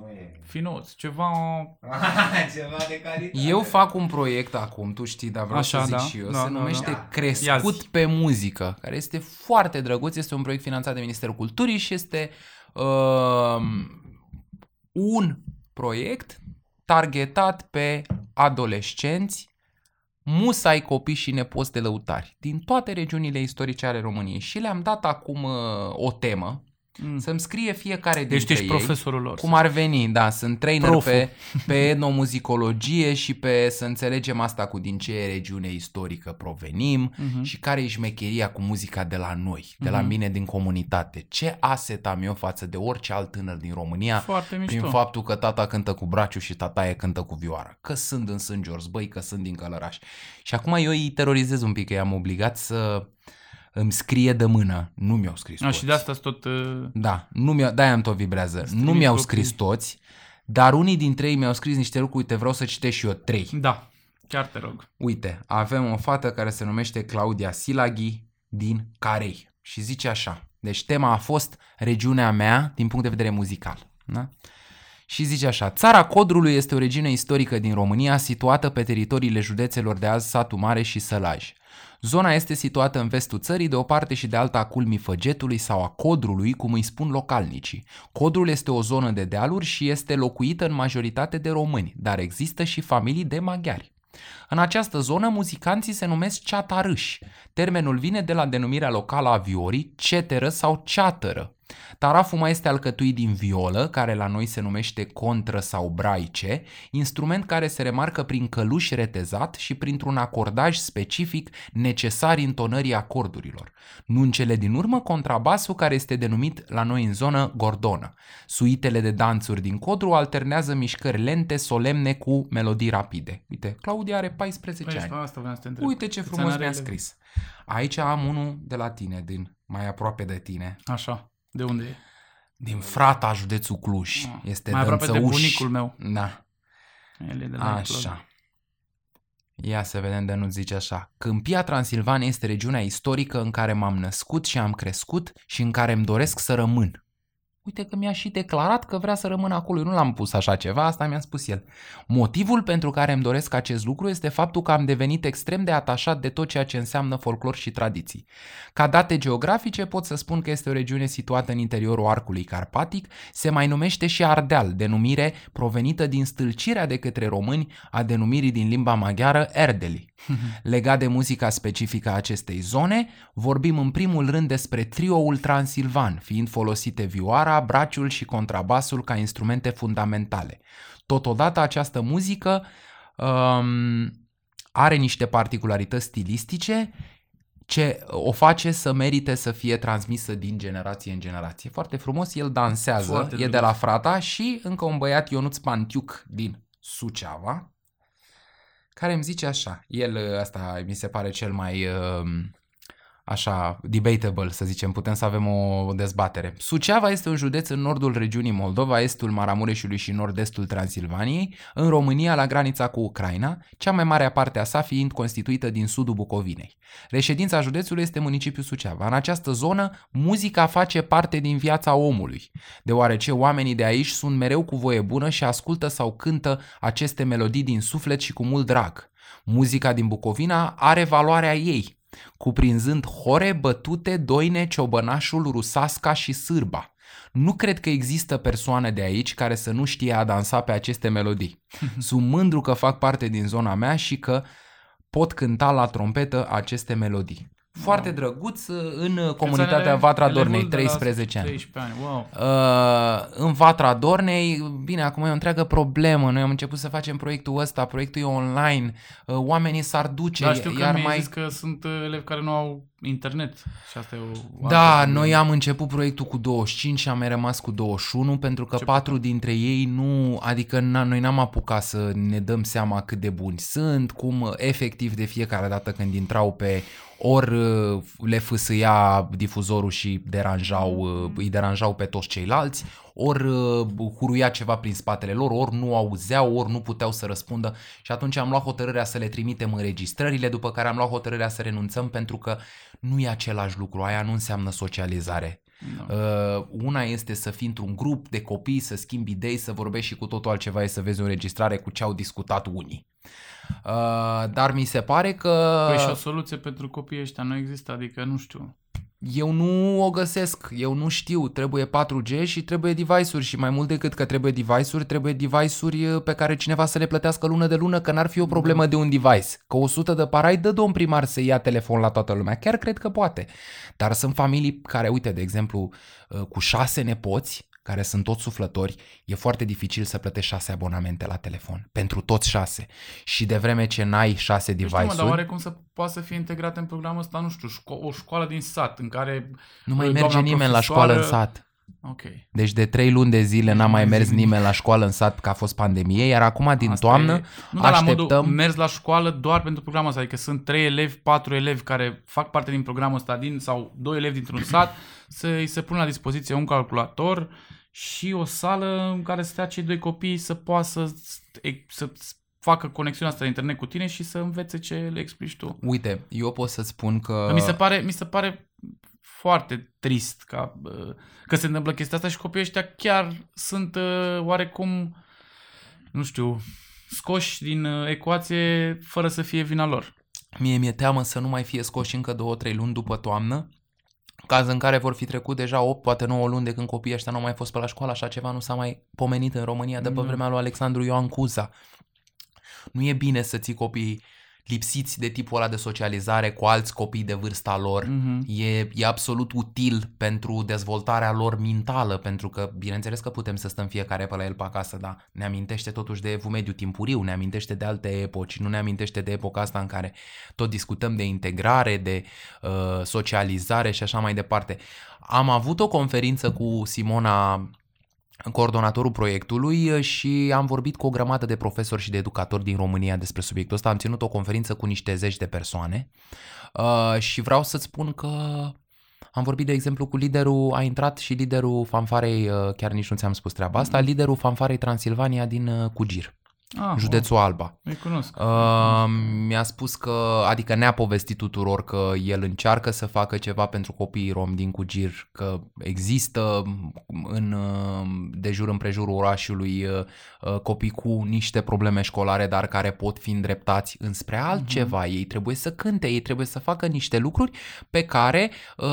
Finuț, ceva... Ceva de calitate. Eu fac un proiect acum, tu știi, dar vreau Așa, să zic da. și eu. Da, se da, numește da. Crescut Ia-zi. pe muzică, care este foarte drăguț. Este un proiect finanțat de Ministerul Culturii și este uh, un proiect targetat pe adolescenți, musai copii și nepoți de lăutari din toate regiunile istorice ale României. Și le-am dat acum uh, o temă Mm. să-mi scrie fiecare dintre Deci ești ei. profesorul lor. Cum ar veni, da, sunt trainer Proful. pe, pe etnomuzicologie și pe să înțelegem asta cu din ce regiune istorică provenim Mhm. și care e șmecheria cu muzica de la noi, de la Mhm. mine din comunitate. Ce aset am eu față de orice alt tânăr din România Foarte mișto. prin faptul că tata cântă cu braciu și tataie cântă cu vioară. Că sunt în Sângeors, băi, că sunt din Călăraș. Și acum eu îi terorizez un pic, că i-am obligat să îmi scrie de mână. Nu mi-au scris A, toți. și de asta tot... Uh, Da, nu mi de-aia îmi tot vibrează. Îți Nu trimit mi-au copii. scris toți, dar unii dintre ei mi-au scris niște lucruri, uite, vreau să citesc și eu trei. da, chiar te rog. Uite, avem o fată care se numește Claudia Silaghi din Carei și zice așa. Deci tema a fost regiunea mea din punct de vedere muzical. Da? Și zice așa, țara Codrului este o regiune istorică din România situată pe teritoriile județelor de azi Satu Mare și Sălaj. Zona este situată în vestul țării, de o parte și de alta a culmii Făgetului sau a Codrului, cum îi spun localnicii. Codrul este o zonă de dealuri și este locuită în majoritate de români, dar există și familii de maghiari. În această zonă, muzicanții se numesc ceatarâși. Termenul vine de la denumirea locală a viorii, ceteră sau ceatără. Taraful mai este alcătuit din violă, care la noi se numește contră sau braice, instrument care se remarcă prin căluș retezat și printr-un acordaj specific necesar intonării acordurilor. Nu în cele din urmă, contrabasul care este denumit la noi în zonă gordonă. Suitele de danțuri din codru alternează mișcări lente, solemne cu melodii rapide. Uite, Claudia are 14 Păi, ani. asta voiam să te întreb. Uite ce Câți frumos ani are mi-a ele? scris. Aici am unul de la tine, din mai aproape de tine. Așa, de unde e? Din Frata, județul Cluj. Ah, Este mai aproape de Dănțăuș. bunicul meu. Da, El e de la Cluj. așa. Ia să vedem de nu zice așa. Câmpia Transilvania este regiunea istorică în care m-am născut și am crescut și în care îmi doresc să rămân. Uite că mi-a și declarat că vrea să rămână acolo. Eu nu l-am pus așa ceva, asta mi-a spus el. Motivul pentru care îmi doresc acest lucru este faptul că am devenit extrem de atașat de tot ceea ce înseamnă folclor și tradiții. Ca date geografice pot să spun că este o regiune situată în interiorul arcului carpatic, se mai numește și Ardeal, denumire provenită din stâlcirea de către români a denumirii din limba maghiară Erdeli. Legat de muzica specifică a acestei zone, vorbim în primul rând despre trioul transilvan, fiind folosite vioara, chitara, braciul și contrabasul ca instrumente fundamentale. Totodată această muzică um, are niște particularități stilistice ce o face să merite să fie transmisă din generație în generație. Foarte frumos, el dansează, Foarte e drăguț. de la frata și încă un băiat Ionuț Pantiuc din Suceava, care îmi zice așa, el ăsta mi se pare cel mai uh, așa debatable, să zicem, putem să avem o dezbatere. Suceava este un județ în nordul regiunii Moldova, estul Maramureșului și nord-estul Transilvaniei, în România la granița cu Ucraina, cea mai mare parte a sa fiind constituită din sudul Bucovinei. Reședința județului este municipiul Suceava. În această zonă, muzica face parte din viața omului, deoarece oamenii de aici sunt mereu cu voie bună și ascultă sau cântă aceste melodii din suflet și cu mult drag. Muzica din Bucovina are valoarea ei, cuprinzând hore, bătute, doine, ciobănașul, rusasca și sârba. Nu cred că există persoane de aici care să nu știe a dansa pe aceste melodii. Sunt mândru că fac parte din zona mea și că pot cânta la trompetă aceste melodii. Foarte drăguț în comunitatea Vatra Dornei, 13 ani. 13 ani, wow. Uh, în Vatra Dornei, bine, acum e o întreagă problemă. Noi am început să facem proiectul ăsta, proiectul e online, uh, oamenii s-ar duce, Dar știu că iar mi-ai mai... zis că sunt uh, elevi care nu au internet și asta e o... Da, altă problemă. noi am început proiectul cu 25 și am mai rămas cu 21 pentru că Ce patru dintre ei nu, adică n- noi n-am apucat să ne dăm seama cât de buni sunt, cum uh, efectiv de fiecare dată când intrau pe ori uh, le fâsâia difuzorul și deranjau, uh, îi deranjau pe toți ceilalți, ori uh, huruia ceva prin spatele lor, ori nu auzeau, ori nu puteau să răspundă și atunci am luat hotărârea să le trimitem înregistrările, după care am luat hotărârea să renunțăm pentru că nu e același lucru, aia nu înseamnă socializare. Da. Uh, una este să fii într-un grup de copii, să schimbi idei, să vorbești și cu totul altceva e să vezi o înregistrare cu ce au discutat unii. Uh, dar mi se pare că Păi și o soluție pentru copiii ăștia nu există, adică nu știu. Eu nu o găsesc, eu nu știu, trebuie 4G și trebuie device-uri și mai mult decât că trebuie device-uri, trebuie device-uri uh, pe care cineva să le plătească lună de lună, că n-ar fi o problemă de un device. Că 100 de parai dă domn primar să ia telefon la toată lumea, chiar cred că poate. Dar sunt familii care, uite, de exemplu, uh, cu șase nepoți, care sunt toți suflători, e foarte dificil să plătești șase abonamente la telefon. Pentru toți șase. Și de vreme ce n-ai șase Nu știu, mă, dar device-uri, oare cum să poate să fie integrat în programul ăsta, nu știu, șco- o școală din sat în care... nu mai uh, merge doamna nimeni la școală în profesoară- sat. Ok. Deci de trei luni de zile n-a mai mai mers zic nimeni la școală în sat că a fost pandemie, iar acum din Asta toamnă e... Nu, dar la modul așteptăm... mers la școală doar pentru programul ăsta, adică sunt trei elevi, patru elevi care fac parte din programul ăsta din, sau doi elevi dintr-un sat, să îi se pună la dispoziție un calculator și o sală în care să stea cei doi copii să poată să, să facă conexiunea asta de internet cu tine și să învețe ce le explici tu. Uite, eu pot să spun că... Că mi se pare, mi se pare foarte trist ca, uh, că se întâmplă chestia asta și copiii ăștia chiar sunt uh, oarecum, nu știu, scoși din uh, ecuație fără să fie vina lor. Mie mi-e teamă să nu mai fie scoși încă două, trei luni după toamnă, caz în care vor fi trecut deja 8, poate 9 luni de când copiii ăștia nu au mai fost pe la școală, așa ceva nu s-a mai pomenit în România de pe Da. vremea lui Alexandru Ioan Cuza. Nu e bine să ții copiii lipsiți de tipul ăla de socializare cu alți copii de vârsta lor. Mhm. E, e absolut util pentru dezvoltarea lor mentală, pentru că, bineînțeles că putem să stăm fiecare pe la el pe acasă, dar ne amintește totuși de evul mediu timpuriu, ne amintește de alte epoci, nu ne amintește de epoca asta în care tot discutăm de integrare, de uh, socializare și așa mai departe. Am avut o conferință cu Simona coordonatorul proiectului și am vorbit cu o grămadă de profesori și de educatori din România despre subiectul ăsta. Am ținut o conferință cu niște zeci de persoane uh, și vreau să-ți spun că am vorbit, de exemplu, cu liderul, a intrat și liderul fanfarei, uh, chiar nici nu ți-am spus treaba asta, liderul fanfarei Transilvania din uh, Cugir, Ah, județul Alba. Oh, îi cunosc. Uh, mi-a spus că, adică ne-a povestit tuturor că el încearcă să facă ceva pentru copiii rom din Cugir, că există în, uh, de jur împrejurul orașului uh, uh, copii cu niște probleme școlare, dar care pot fi îndreptați înspre altceva. Ei trebuie să cânte, ei trebuie să facă niște lucruri pe care uh,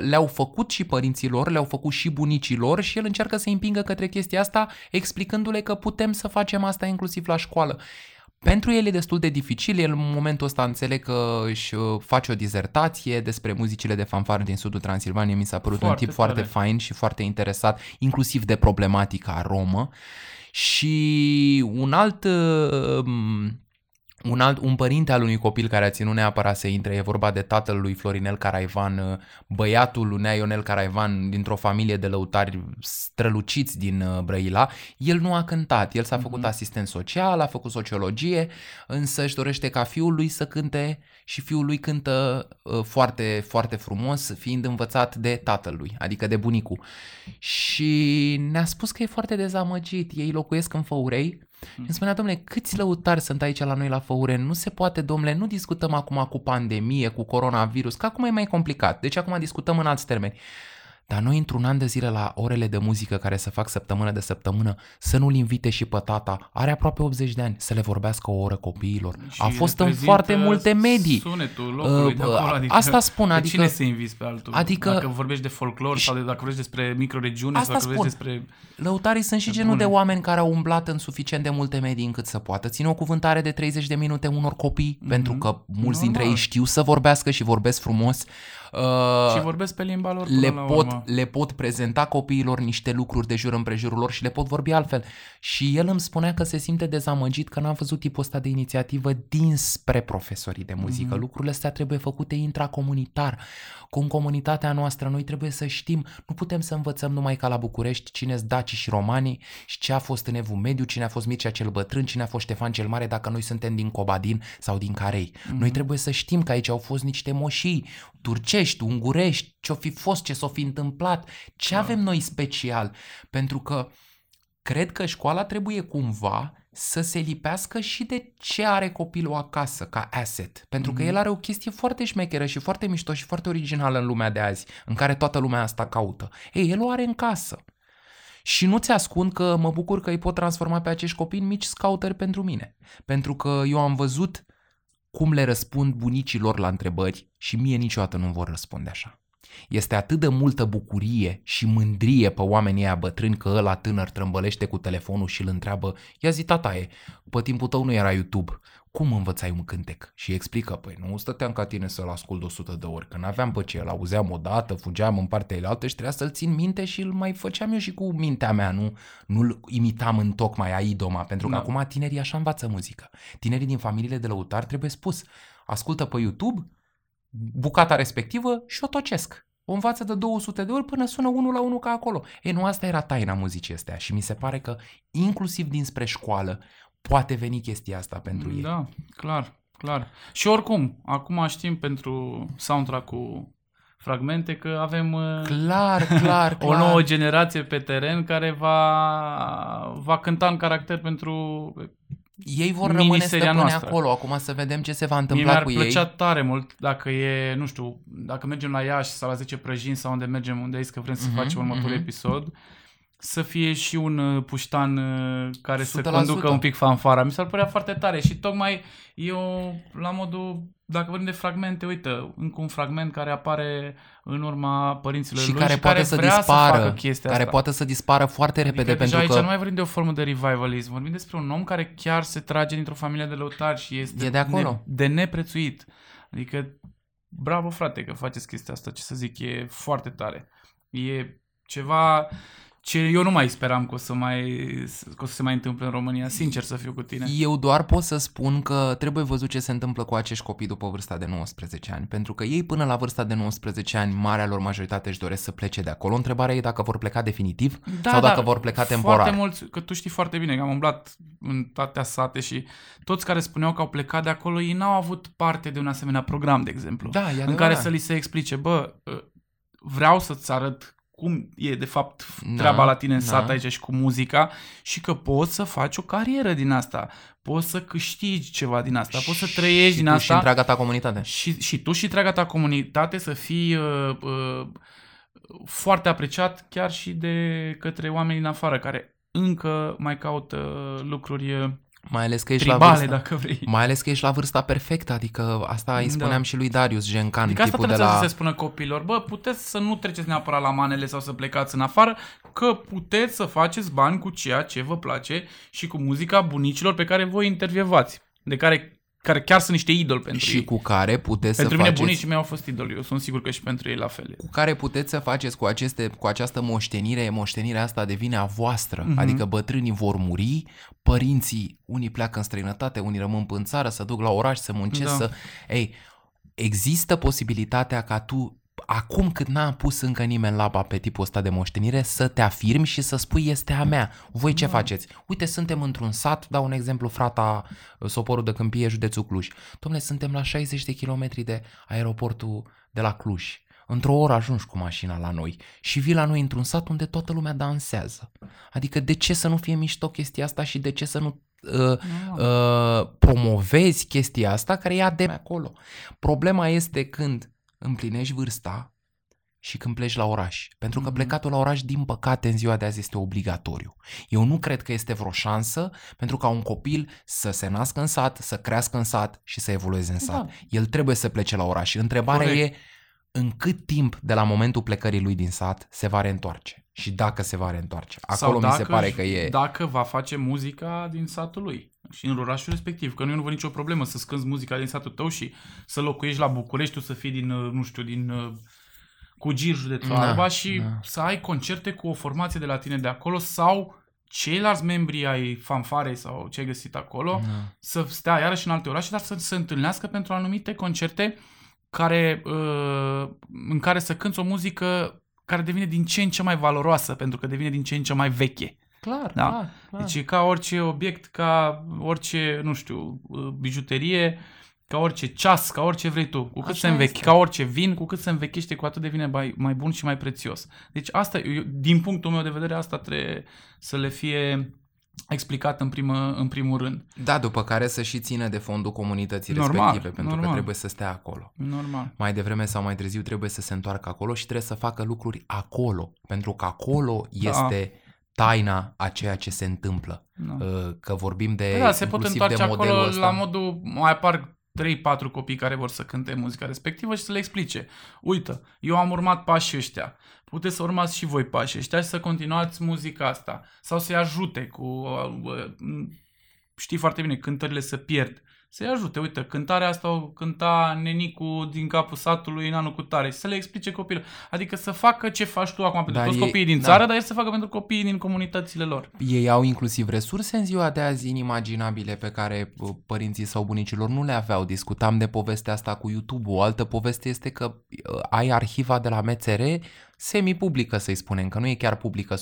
le-au făcut și părinții lor, le-au făcut și bunicii lor și el încearcă să îi împingă către chestia asta, explicându-le că putem să facem asta inclusiv la școală. Pentru el e destul de dificil, el în momentul ăsta înțeleg că își uh, face o dizertație despre muzicile de fanfară din sudul Transilvaniei, mi s-a părut Foarte un tip foarte tare. fain și foarte interesat, inclusiv de problematica romă. Și un alt uh, un, alt, un părinte al unui copil care a ținut neapărat să intre, e vorba de tatăl lui Florinel Caraivan, uh, băiatul lui Nea Ionel Caraivan dintr-o familie de lăutari străluciți din uh, Brăila, el nu a cântat, el s-a făcut Mhm. asistent social, a făcut sociologie, însă își dorește ca fiul lui să cânte și fiul lui cântă uh, foarte, foarte frumos, fiind învățat de tatăl lui, adică de bunicul. Și ne-a spus că e foarte dezamăgit, ei locuiesc în Făurei, îmi spunea, domnule, câți lăutari sunt aici la noi la Făure? Nu se poate, domnule, nu discutăm acum cu pandemie, cu coronavirus, că acum e mai complicat. Deci acum discutăm în alți termeni. Dar noi într-un an de zile la orele de muzică care se fac săptămână de săptămână, să nu-l invite și pe tata, are aproape 80 de ani, să le vorbească o oră copiilor. Și a fost în reprezintă foarte multe medii. Sunetul locului Uh, de acolo. Adică asta spun, de adică- cine să inviți pe altul? adică- Dacă vorbești de folclor sau de, dacă vorbești despre microregiune Asta sau dacă vorbești spun. despre... Lăutarii sunt și Pe genul de bune. oameni care au umblat în suficient de multe medii încât să poată ține o cuvântare de 30 de minute unor copii, Mhm. pentru că mulți dintre Normal. ei știu să vorbească și vorbesc frumos. Uh, Și vorbesc pe limba lor le până la pot, urmă. le pot prezenta copiilor niște lucruri de jur împrejurul lor și le pot vorbi altfel. Și el îmi spunea că se simte dezamăgit că n-a văzut tipul ăsta de inițiativă dinspre profesorii de muzică. Mhm. Lucrurile astea trebuie făcute intracomunitar. Cum comunitatea noastră, noi trebuie să știm, nu putem să învățăm numai ca la București cine sunt dacii și romanii și ce a fost în Evul Mediu, cine a fost Mircea cel Bătrân, cine a fost Ștefan cel Mare, dacă noi suntem din Cobadin sau din Carei. Mhm. Noi trebuie să știm că aici au fost niște moșii turcești, ungurești, ce-o fi fost, ce s-o fi întâmplat, ce Da. avem noi special. Pentru că cred că școala trebuie cumva să se lipească și de ce are copilul acasă ca asset. Pentru că Mhm. el are o chestie foarte șmecheră și foarte mișto și foarte originală în lumea de azi, în care toată lumea asta caută. Ei, el o are în casă. Și nu ți ascund că mă bucur că îi pot transforma pe acești copii în mici scouteri pentru mine. Pentru că eu am văzut cum le răspund bunicilor la întrebări și mie niciodată nu vor răspunde așa. Este atât de multă bucurie și mândrie pe oamenii aia bătrâni că ăla tânăr trâmbălește cu telefonul și îl întreabă Ia zi, tataie, pe timpul tău nu era YouTube, cum învățai un cântec? Și îi explică, păi nu stăteam ca tine să-l ascult de 100 de ori, că n-aveam pe ce, îl auzeam odată, fugeam în partea elaltă și trebuia să-l țin minte și îl mai făceam eu și cu mintea mea, nu, nu-l imitam în tocmai a idoma, pentru că Da. acum tinerii așa învață muzică. Tinerii din familiile de lăutari trebuie spus, ascultă pe YouTube bucata respectivă și o tocesc. O învață de 200 de ori până sună unul la unul ca acolo. E, nu asta era taina muzicii astea și mi se pare că inclusiv dinspre școală poate veni chestia asta pentru ei. Da, clar, clar. Și oricum, acum știm pentru soundtrack cu fragmente că avem uh, Clar, clar, o clar. nouă generație pe teren care va, va cânta în caracter pentru... Ei vor rămâne miniseria stăpâne noastră. acolo. Acum să vedem ce se va Mie întâmpla mi-ar cu plăcea ei. tare mult dacă e, nu știu, dacă mergem la Iași sau la 10 prăjini sau unde mergem, unde ai zis că vrem să Mhm, facem următorul mhm. episod, să fie și un uh, puștan uh, care să 100%. conducă un pic fanfara. Mi s-ar părea foarte tare și tocmai eu, la modul, dacă vorbim de fragmente, uite, încă un fragment care apare în urma părinților și lui care și poate care să vrea dispară, să facă chestia care asta. poate să dispară foarte repede Adică pentru deja că aici nu mai vorbim de o formă de revivalism, vorbim despre un om care chiar se trage dintr-o familie de lăutari și este E de acolo. Ne, de neprețuit. Adică, bravo frate că faceți chestia asta, ce să zic, e foarte tare. E ceva ce eu nu mai speram că o să, mai, că o să se mai întâmple în România, sincer să fiu cu tine. Eu doar pot să spun că trebuie văzut ce se întâmplă cu acești copii după vârsta de 19 ani, pentru că ei până la vârsta de 19 ani, marea lor majoritate își doresc să plece de acolo. Întrebarea e dacă vor pleca definitiv sau dacă vor pleca temporar. Da, Foarte mulți, că tu știi foarte bine că am umblat în toate sate și toți care spuneau că au plecat de acolo, ei n-au avut parte de un asemenea program, de exemplu. Da, e în adevărat. care să li se explice, bă, ă, vreau să-ți arăt cum e de fapt Da, treaba la tine în da. sat aici și cu muzica și că poți să faci o carieră din asta, poți să câștigi ceva din asta, poți să trăiești și din tu asta Și întreaga ta comunitate. și, și tu și întreaga ta comunitate să fii uh, uh, foarte apreciat chiar și de către oameni din afară care încă mai caută lucruri uh, Mai ales că ești la tribale, vârsta. dacă vrei. Mai ales că ești la vârsta perfectă, adică asta îi Da. spuneam și lui Darius Gencan, Adică asta tipul de trebuie la... să se spună copilor. Bă, puteți să nu treceți neapărat la manele sau să plecați în afară, că puteți să faceți bani cu ceea ce vă place și cu muzica bunicilor pe care voi intervievați. de care, care chiar sunt niște idoli pentru și ei. cu care puteți pentru să mine faceți... bunicii mei au fost idoli, eu sunt sigur că și pentru ei la fel. cu care puteți să faceți cu, aceste, cu această moștenire, moștenirea asta devine a voastră, Mhm. mm-hmm. adică bătrânii vor muri, părinții, unii pleacă în străinătate, unii rămân în țară, să duc la oraș, să muncesc, Da. să... Ei, există posibilitatea ca tu, acum cât n-a pus încă nimeni laba pe tipul ăsta de moștenire, să te afirmi și să spui este a mea. Voi ce Da. faceți? Uite, suntem într-un sat, dau un exemplu, frata Soporul de Câmpie, județul Cluj. Domnule, suntem la 60 de kilometri de aeroportul de la Cluj. Într-o oră ajungi cu mașina la noi și vii la noi într-un sat unde toată lumea dansează. Adică de ce să nu fie mișto chestia asta și de ce să nu uh, uh, promovezi chestia asta care e de acolo. Problema este când împlinești vârsta și când pleci la oraș. Pentru că Mhm. plecatul la oraș, din păcate, în ziua de azi este obligatoriu. Eu nu cred că este vreo șansă pentru ca un copil să se nască în sat, să crească în sat și să evolueze în sat. Da. El trebuie să plece la oraș. Întrebarea Corect. e în cât timp de la momentul plecării lui din sat se va reîntoarce și dacă se va reîntoarce. Acolo Sau mi se dacă pare își- că e... Dacă va face muzica din satul lui și în orașul respectiv. Că nu, eu nu văd nicio problemă să scânzi muzica din satul tău și să locuiești la București, tu să fii din, uh, nu știu, din uh, Cugir, județul Da, Alba și da. să ai concerte cu o formație de la tine de acolo sau ceilalți membri ai fanfarei sau ce ai găsit acolo Da. să stea iarăși în alte orașe, dar să se întâlnească pentru anumite concerte care, uh, în care să cânți o muzică care devine din ce în ce mai valoroasă, pentru că devine din ce în ce mai veche. Clar, Da. clar, clar. Deci e ca orice obiect, ca orice, nu știu, uh, bijuterie, ca orice ceas, ca orice vrei tu. Cu cât Așa se învechi, este. ca orice vin, cu cât se învechește, cu atât devine mai, mai bun și mai prețios. Deci asta, eu, din punctul meu de vedere, asta trebuie să le fie explicat în, primă, în primul rând. Da, după care să și țină de fondul comunității Normal, respective, pentru că normal. trebuie să stea acolo. Normal. Mai devreme sau mai târziu trebuie să se întoarcă acolo și trebuie să facă lucruri acolo, pentru că acolo Da. este taina a ceea ce se întâmplă. Da. Uh, Că vorbim de Păi da, se pot inclusiv întoarce de modelul acolo ăsta. la modul, mai apar 3-4 copii care vor să cânte muzica respectivă și să le explice. Uite, eu am urmat pașii ăștia. Puteți să urmați și voi pașii ăștia și să continuați muzica asta. Sau să-i ajute cu... uh, uh, Știi foarte bine, cântările se pierd. Să-i ajute. Uite, cântarea asta o cânta nenicu din capul satului în anul cu tare. Și să le explice copilul. Adică să facă ce faci tu acum pentru Dar toți ei- copiii din da. țară, dar el să facă pentru copiii din comunitățile lor. Ei au inclusiv resurse în ziua de azi inimaginabile pe care uh, părinții sau bunicilor nu le aveau. Discutam de povestea asta cu YouTube. O altă poveste este că uh, ai arhiva de la MCR semi-publică, să-i spunem, că nu e chiar publică 100%,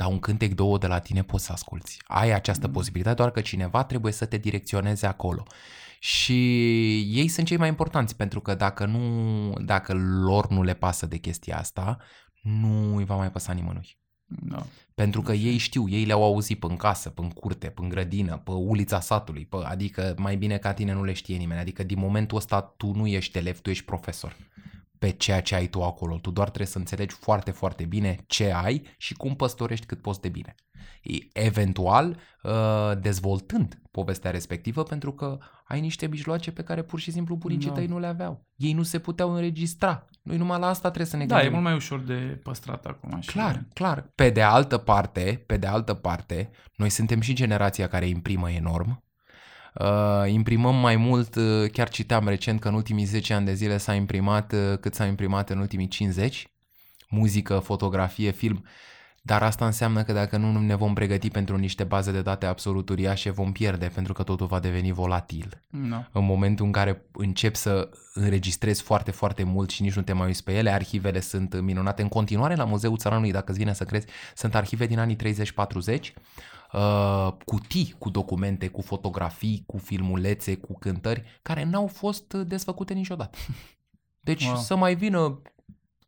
dar un cântec două de la tine poți să asculti. Ai această Mm. posibilitate, doar că cineva trebuie să te direcționeze acolo. Și ei sunt cei mai importanți, pentru că dacă, nu, dacă lor nu le pasă de chestia asta, nu îi va mai păsa nimănui. Da. Pentru că ei știu, ei le-au auzit pe în casă, pe în curte, pe în grădină, pe ulița satului, pe, adică mai bine ca tine nu le știe nimeni. Adică din momentul ăsta tu nu ești elev, tu ești profesor pe ceea ce ai tu acolo. Tu doar trebuie să înțelegi foarte, foarte bine ce ai și cum păstorești cât poți de bine. E- Eventual, uh, dezvoltând povestea respectivă, pentru că ai niște mijloace pe care pur și simplu bunicii Da. tăi nu le aveau. Ei nu se puteau înregistra. Noi numai la asta trebuie să ne Da, gândim. e mult mai ușor de păstrat acum. și- Clar, clar. Pe de altă parte, pe de altă parte, noi suntem și generația care imprimă enorm. Uh, imprimăm mai mult, uh, chiar citeam recent că în ultimii 10 ani de zile s-a imprimat uh, cât s-a imprimat în ultimii 50, muzică, fotografie, film, dar asta înseamnă că dacă nu ne vom pregăti pentru niște baze de date absolut uriașe, vom pierde pentru că totul va deveni volatil Da. în momentul în care încep să înregistrezi foarte, foarte mult și nici nu te mai uiți pe ele, arhivele sunt minunate. În continuare, la Muzeul Țăranului, dacă îți vine să crezi, sunt arhive din anii 30-40, uh, cutii cu documente, cu fotografii, cu filmulețe, cu cântări, care n-au fost desfăcute niciodată. Deci Wow. să mai vină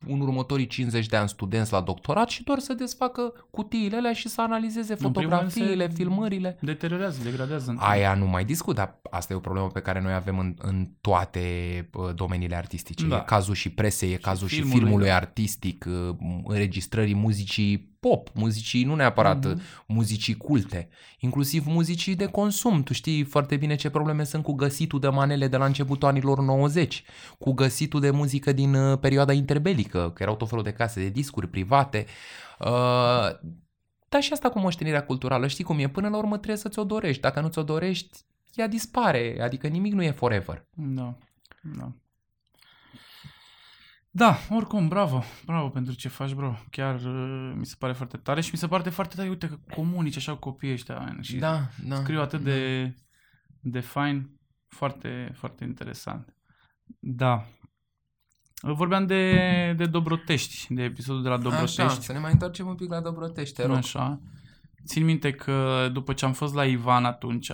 în următorii 50 de ani studenți la doctorat și doar să desfacă cutiile alea și să analizeze În primul rând se- fotografiile, filmările. Deteriorează, degradează. Aia nu mai discut, dar asta e o problemă pe care noi avem în, în toate uh, domeniile artistice. Da. E cazul și presei, e cazul și filmului, filmului da. artistic, uh, înregistrării muzicii pop, muzicii nu neapărat Mhm. uh, muzicii culte, inclusiv muzicii de consum. Tu știi foarte bine ce probleme sunt cu găsitul de manele de la începutul anilor 90, cu găsitul de muzică din uh, perioada interbelică, că erau tot felul de case de discuri private. Uh, dar și asta cu moștenirea culturală, știi cum e? Până la urmă trebuie să ți-o dorești. Dacă nu ți-o dorești, ea dispare, adică nimic nu e forever. Da, da. Da, oricum, bravo, bravo pentru ce faci, bro. Chiar uh, mi se pare foarte tare și mi se pare foarte tare, uite că comunici așa cu copiii ăștia man, și Da, da. scriu atât de, de fain, foarte, foarte interesant. Da. Vorbeam de, de Dobrotești, de episodul de la Dobrotești. Așa, să ne mai întoarcem un pic la Dobrotești, te rog. Așa. Țin minte că după ce am fost la Ivan atunci,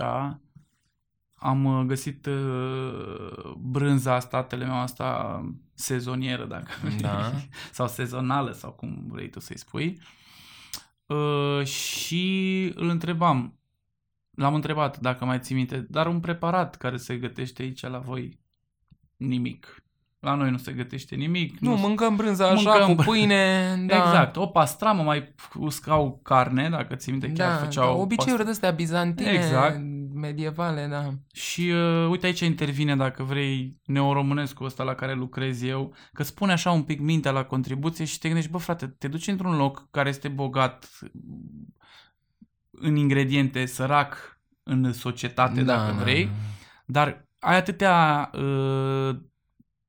am uh, găsit uh, brânza asta, telemeaua asta sezonieră, dacă Da. vrei, sau sezonală, sau cum vrei tu să-i spui. Uh, și îl întrebam, l-am întrebat dacă mai ții minte, dar un preparat care se gătește aici la voi, nimic. La noi nu se gătește nimic. Nu, se- mâncăm brânza așa, Mâncăm cu br- pâine, da. Exact, o pastramă, mai uscau carne, dacă ții minte, chiar Da, făceau da, past- obiceiuri de astea bizantine, Exact. Medievale, da. Și uh, uite aici intervine, dacă vrei, neoromânescul ăsta la care lucrez eu, că spune așa un pic mintea la contribuție și te gândești, bă frate, te duci într-un loc care este bogat în ingrediente, sărac în societate, da, dacă da, vrei, da. dar ai atâtea uh,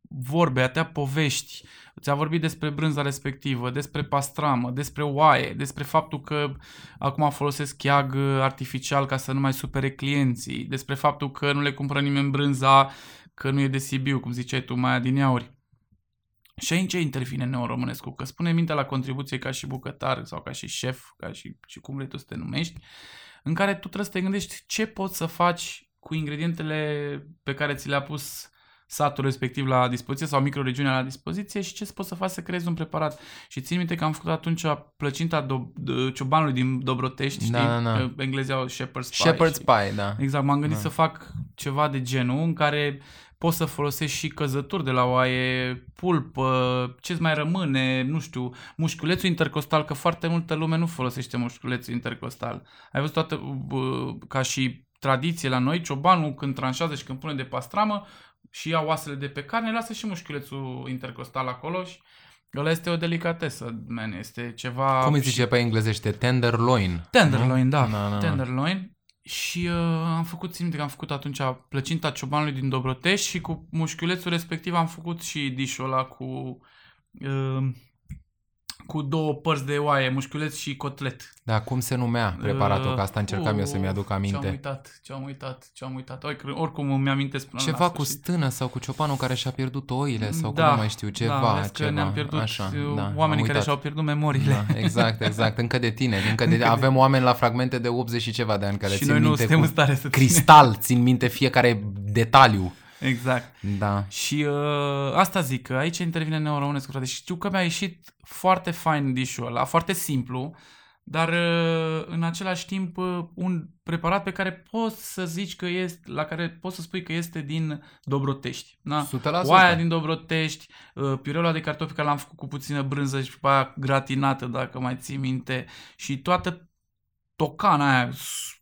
vorbe, atâtea povești. Ți-a vorbit despre brânza respectivă, despre pastramă, despre oaie, despre faptul că acum folosesc cheag artificial ca să nu mai supere clienții, despre faptul că nu le cumpără nimeni brânza că nu e de Sibiu, cum ziceai tu mai adineauri. Și aici intervine neoromânescu, că spune mintea la contribuție ca și bucătar sau ca și șef, ca și, și cum vrei tu să te numești, în care tu trebuie să te gândești ce poți să faci cu ingredientele pe care ți le-a pus satul respectiv la dispoziție sau microregiunea la dispoziție și ce poți să faci să creezi un preparat. Și țin minte că am făcut atunci plăcinta do- de- ciobanului din Dobrotești, știi? Da, da, da. Că englezii au shepherd's pie. Shepherd's și- pie, da. Exact, m-am gândit Da. să fac ceva de genul în care poți să folosești și căzături de la oaie, pulpă, ce-ți mai rămâne, nu știu, mușchiulețul intercostal, că foarte multă lume nu folosește mușchiulețul intercostal. Ai văzut toată, bă, ca și tradiție la noi, ciobanul când tranșează și când pune de pastramă și ia oasele de pe carne, lasă și mușchiulețul intercostal acolo și ăla este o delicatesă, man, este ceva... Cum îi zice pe englezește? Tenderloin. Tenderloin, nu? da. Da, da, da. Tenderloin. Și uh, am făcut, țin minte că am făcut atunci plăcinta ciobanului din Dobrotești și cu mușchiulețul respectiv am făcut și dișul ăla cu, uh, cu două părți de oaie, mușchiuleț și cotlet. Da, cum se numea preparatul? Uh, Că asta încercam eu să-mi aduc Ce-am aminte. uitat, ce-am uitat, ce-am uitat. Oricum, oricum îmi amintesc până la Ceva cu sfârșit. stână sau cu ciopanul care și-a pierdut oile sau da, cum nu mai știu, ceva. da, vezi că ceva. ne-am pierdut Așa, uh, da, am oamenii care uitat. și-au pierdut memoriile. Da, exact, exact. Încă de tine. Încă de... Avem oameni la fragmente de 80 și ceva de ani care și țin noi nu minte suntem cu în stare să ținem. cristal, țin minte fiecare detaliu. Exact. Da. Și uh, asta zic, că aici intervine neuromânescu, frate. Și știu că mi-a ieșit foarte fain dișul ăla, foarte simplu, dar uh, în același timp uh, un preparat pe care poți să zici că este, la care poți să spui că este din Dobrotești. Da? 100%. Oaia din Dobrotești, uh, piureul de cartofi care l-am făcut cu puțină brânză și pe aia gratinată, dacă mai ții minte, și toată tocana aia, s-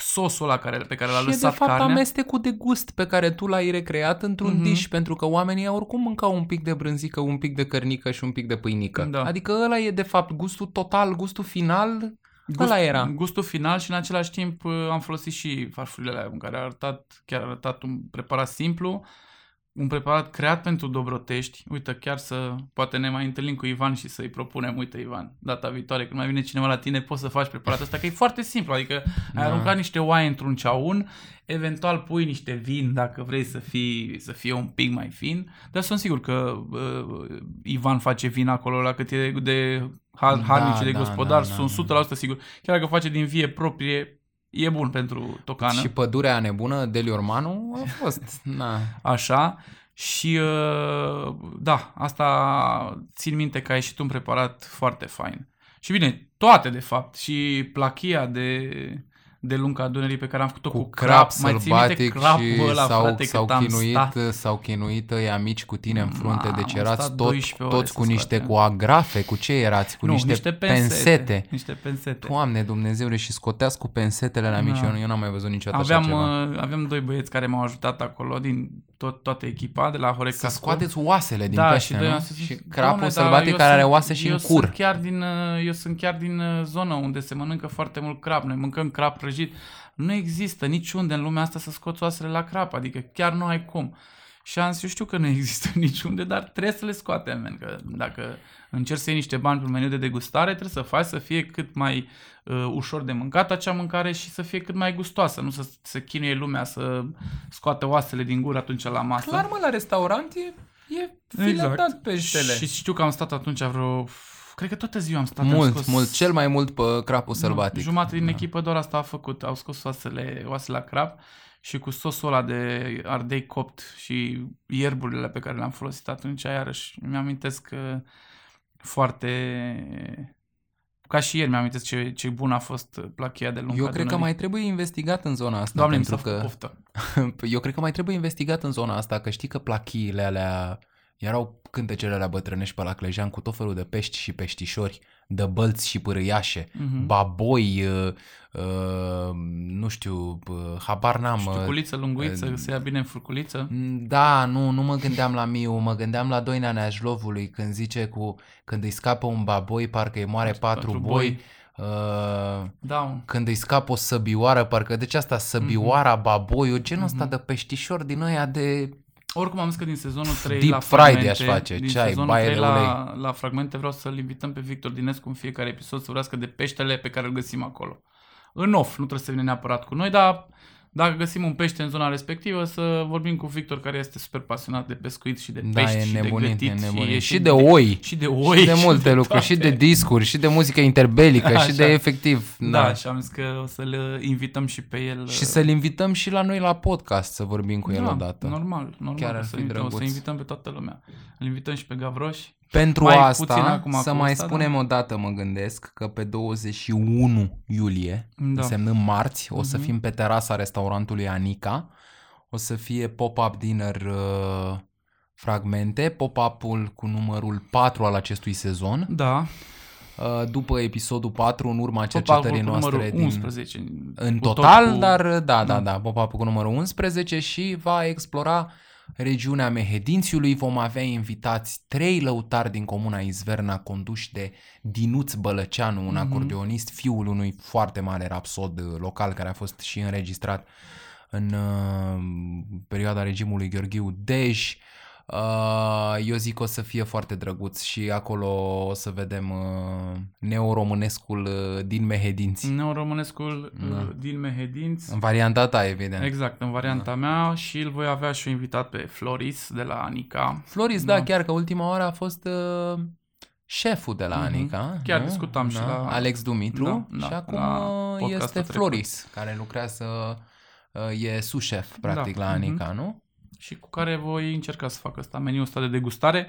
sosul ăla care, pe care l-a și e lăsat de fapt carnea. amestecul de gust pe care tu l-ai recreat într-un Mhm. dish, pentru că oamenii oricum mâncau un pic de brânzică, un pic de cărnică și un pic de pâinică. Da. Adică ăla e de fapt gustul total, gustul final, Gust, ăla era. Gustul final și în același timp uh, am folosit și farfurile alea în care a arătat, chiar a arătat un preparat simplu, un preparat creat pentru Dobrotești. Uite, chiar să poate ne mai întâlnim cu Ivan și să-i propunem, uite Ivan, data viitoare când mai vine cineva la tine, poți să faci preparatul ăsta, că e foarte simplu, adică ai Da. aruncat niște oaie într-un ceaun, eventual pui niște vin dacă vrei să, fii, să fie un pic mai fin, dar sunt sigur că uh, Ivan face vin acolo la cât e de har- Da, harnic și de da, gospodar, da, da, sunt da. 100% sigur. Chiar dacă face din vie proprie, e bun pentru tocană. Și pădurea nebună, Deliormanu, a fost. Na. Așa. Și uh, da, asta țin minte că a ieșit un preparat foarte fain. Și bine, toate de fapt. Și plachia de, de lunga Dunării pe care am făcut-o cu, cu crap. crap Mai ții minte sălbatic crapul și ăla, s-au, frate, s-au, cât am chinuit, stat. s-au chinuit ăia mici cu tine în frunte, Mamă, deci am erați stat tot, 12 ore toți să cu niște, scoatem. cu agrafe, cu ce erați? Cu nu, niște, niște pensete. pensete. Niște pensete. Doamne Dumnezeule, și scoteați cu pensetele la mici, Da. eu, eu n-am mai văzut niciodată Aveam, așa ceva. uh, aveam doi băieți care m-au ajutat acolo din tot, toată echipa de la Horeca Să School. scoateți oasele din da, pește, și, doi nu? am spus, și "Doamne, crapul dar sălbatic eu care are sunt- oase și eu în cur. Sunt chiar din, uh, eu sunt chiar din uh, zonă unde se mănâncă foarte mult crap. Noi mâncăm crap prăjit. Nu există niciunde în lumea asta să scoți oasele la crap, adică chiar nu ai cum. Și am zis, eu știu că nu există niciunde, dar trebuie să le scoatem, man, că dacă încerci să iei niște bani pe un meniu de degustare, trebuie să faci să fie cât mai uh, ușor de mâncat acea mâncare și să fie cât mai gustoasă, nu să se chinuie lumea să scoată oasele din gură atunci la masă. Clar, mă, la restaurant e, e filetat exact. peștele. Și știu că am stat atunci vreo Cred că toată ziua am stat. am Mult, scos... mult, cel mai mult pe crapul sălbatic. Jumătate din echipă doar asta a făcut. Au scos oasele, oasele la crap și cu sosul ăla de ardei copt și ierburile pe care le-am folosit atunci, iarăși mi-amintesc că foarte... Ca și ieri mi-amintesc ce, ce bun a fost plachia de lungă. Eu cred că mai trebuie investigat în zona asta. Doamne, pentru mi că... poftă. Eu cred că mai trebuie investigat în zona asta, că știi că plachiile alea erau cântecele alea bătrânești pe la Clejan cu tot felul de pești și peștișori, de bălți și pârâiașe, Mhm. baboi, uh, uh, nu știu, uh, habar n-am. uh, Știculiță, lunguiță, uh, se ia bine în furculiță. Da, nu, nu mă gândeam la Miu, mă gândeam la Doina Neajlovului când zice cu, când îi scapă un baboi, parcă îi moare patru, Patru boi. boi. Uh, Da, când îi scapă o săbioară, parcă deci asta, săbioara, baboiul, genul ăsta de peștișor din ăia de... Oricum am zis că din sezonul 3 Deep la fried fragmente, i-aș face, din ceai, sezonul baie 3 de la, la fragmente vreau să-l invităm pe Victor Dinescu în fiecare episod să vorbească de peștele pe care îl găsim acolo. În off, nu trebuie să vină neapărat cu noi, dar dacă găsim un pește în zona respectivă, să vorbim cu Victor, care este super pasionat de pescuit și de Da, pești e și nebunit, de e gătit. nebunit. e Și de oi. Și de oi. și de multe lucruri, toate. și de discuri, și de muzică interbelică, și de Așa. efectiv. Da, și am zis că o să-l invităm și pe el. Și să-l invităm și la noi la podcast să vorbim cu el da, odată. Normal, normal. Chiar ar o să, fi invităm, o să drăguț. invităm pe toată lumea. Îl invităm și pe Gavroș. Pentru Mai asta, puțin acum să cu mai asta, spunem o dată, mă gândesc, că pe 21 iulie, Da. însemnând marți, o să Mhm. fim pe terasa restaurantului Anica. O să fie pop-up dinner uh, fragmente, pop-up-ul cu numărul 4 al acestui sezon. Da. Uh, după episodul 4, în urma Pop-up-ul cercetării cu noastre numărul din... 11. În Cu tot total, cu- dar da, da, Da. da, pop-up cu numărul 11 și va explora regiunea Mehedințiului. Vom avea invitați trei lăutari din comuna Izverna conduși de Dinuț Bălăceanu, un Mhm. acordeonist, fiul unui foarte mare rapsod uh, local care a fost și înregistrat în uh, perioada regimului Gheorghiu Dej. Uh, eu zic că o să fie foarte drăguț și acolo o să vedem uh, neoromânescul uh, din Mehedinți. Neoromânescul Da. uh, din Mehedinți. În varianta ta, evident. Exact, în varianta mea și îl voi avea și invitat pe Floris de la Anica. Floris, da. Da. chiar că ultima oară a fost uh, șeful de la Mhm. Anica. Chiar nu? discutam și da? la- Alex Dumitru. Da, da, și acum la uh, podcastul este trecut. Floris, care lucrează, uh, e sușef, practic, Da, la Anica, mhm. nu? Și cu care voi încerca să fac ăsta, meniul ăsta de degustare, în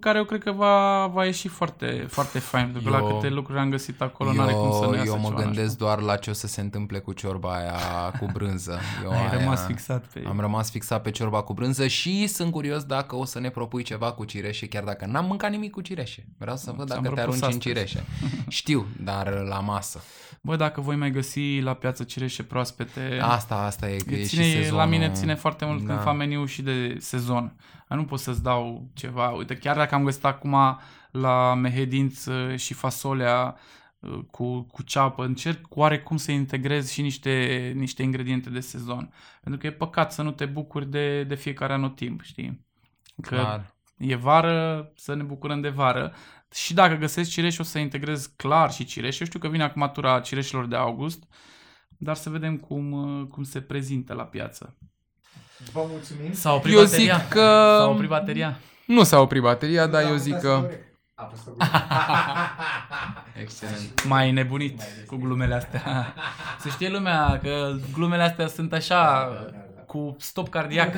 care eu cred că va, va ieși foarte, foarte fain, pentru că Eu- la câte lucruri am găsit acolo, n-are cum să Eu, nu iasă eu mă ceva gândesc nașpa. doar la ce o să se întâmple cu ciorba aia cu brânză. Eu Ai aia- rămas fixat pe Am rămas fixat pe ciorba cu brânză și sunt curios dacă o să ne propui ceva cu cireșe, chiar dacă n-am mâncat nimic cu cireșe. Vreau să văd Ți-am dacă te propus arunci în astăzi. cireșe. Știu, dar la masă. Bă, dacă voi mai găsi la piață cireșe proaspete, Asta, asta e, că e ține, și sezonul. la mine ține foarte mult Da. când fac meniu și de sezon. Eu nu pot să-ți dau ceva. Uite, chiar dacă am găsit acum la mehedinț uh, și fasolea uh, cu, cu ceapă, încerc oarecum să integrez și niște, niște ingrediente de sezon. Pentru că e păcat să nu te bucuri de, de fiecare anotimp, știi? Că Clar. e vară, să ne bucurăm de vară. Și dacă găsesc cireși, o să integrez clar și cireși. Eu știu că vine acum tura cireșilor de august, dar să vedem cum, uh, cum se prezintă la piață. Vă mulțumim. S-a oprit Eu bateria. zic că- S-a oprit bateria. Nu s-a oprit bateria, dar Da, eu am zic dat că... corect. A fost o glumă. Excelent. Mai nebunit cu glumele astea. Să știe lumea că glumele astea sunt așa Da, da, da. cu stop cardiac.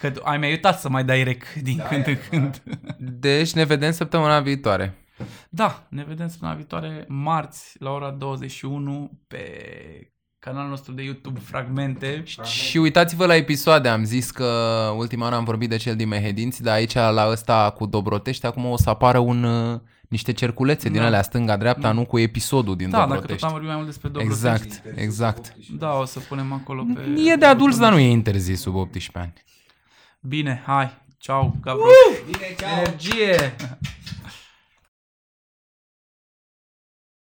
Că ai mai uitat să mai dai rec din Da, când e în când. Deci ne vedem săptămâna viitoare. Da, ne vedem săptămâna viitoare, marți, la ora 21, pe canalul nostru de YouTube Fragmente. Și uitați-vă la episoade, am zis că ultima oară am vorbit de cel din Mehedinți, dar aici la ăsta cu Dobrotești acum o să apară un, uh, niște cerculețe din Da. alea stânga-dreapta, Da. nu cu episodul din Da, dacă tot Dobrotești. am vorbit mai mult despre Dobrotești. Exact, exact. Da, o să punem acolo pe... E de adulți, dar nu e interzis sub 18 ani. Bine, hai, ceau, Gavro. Bine, ceau! Energie!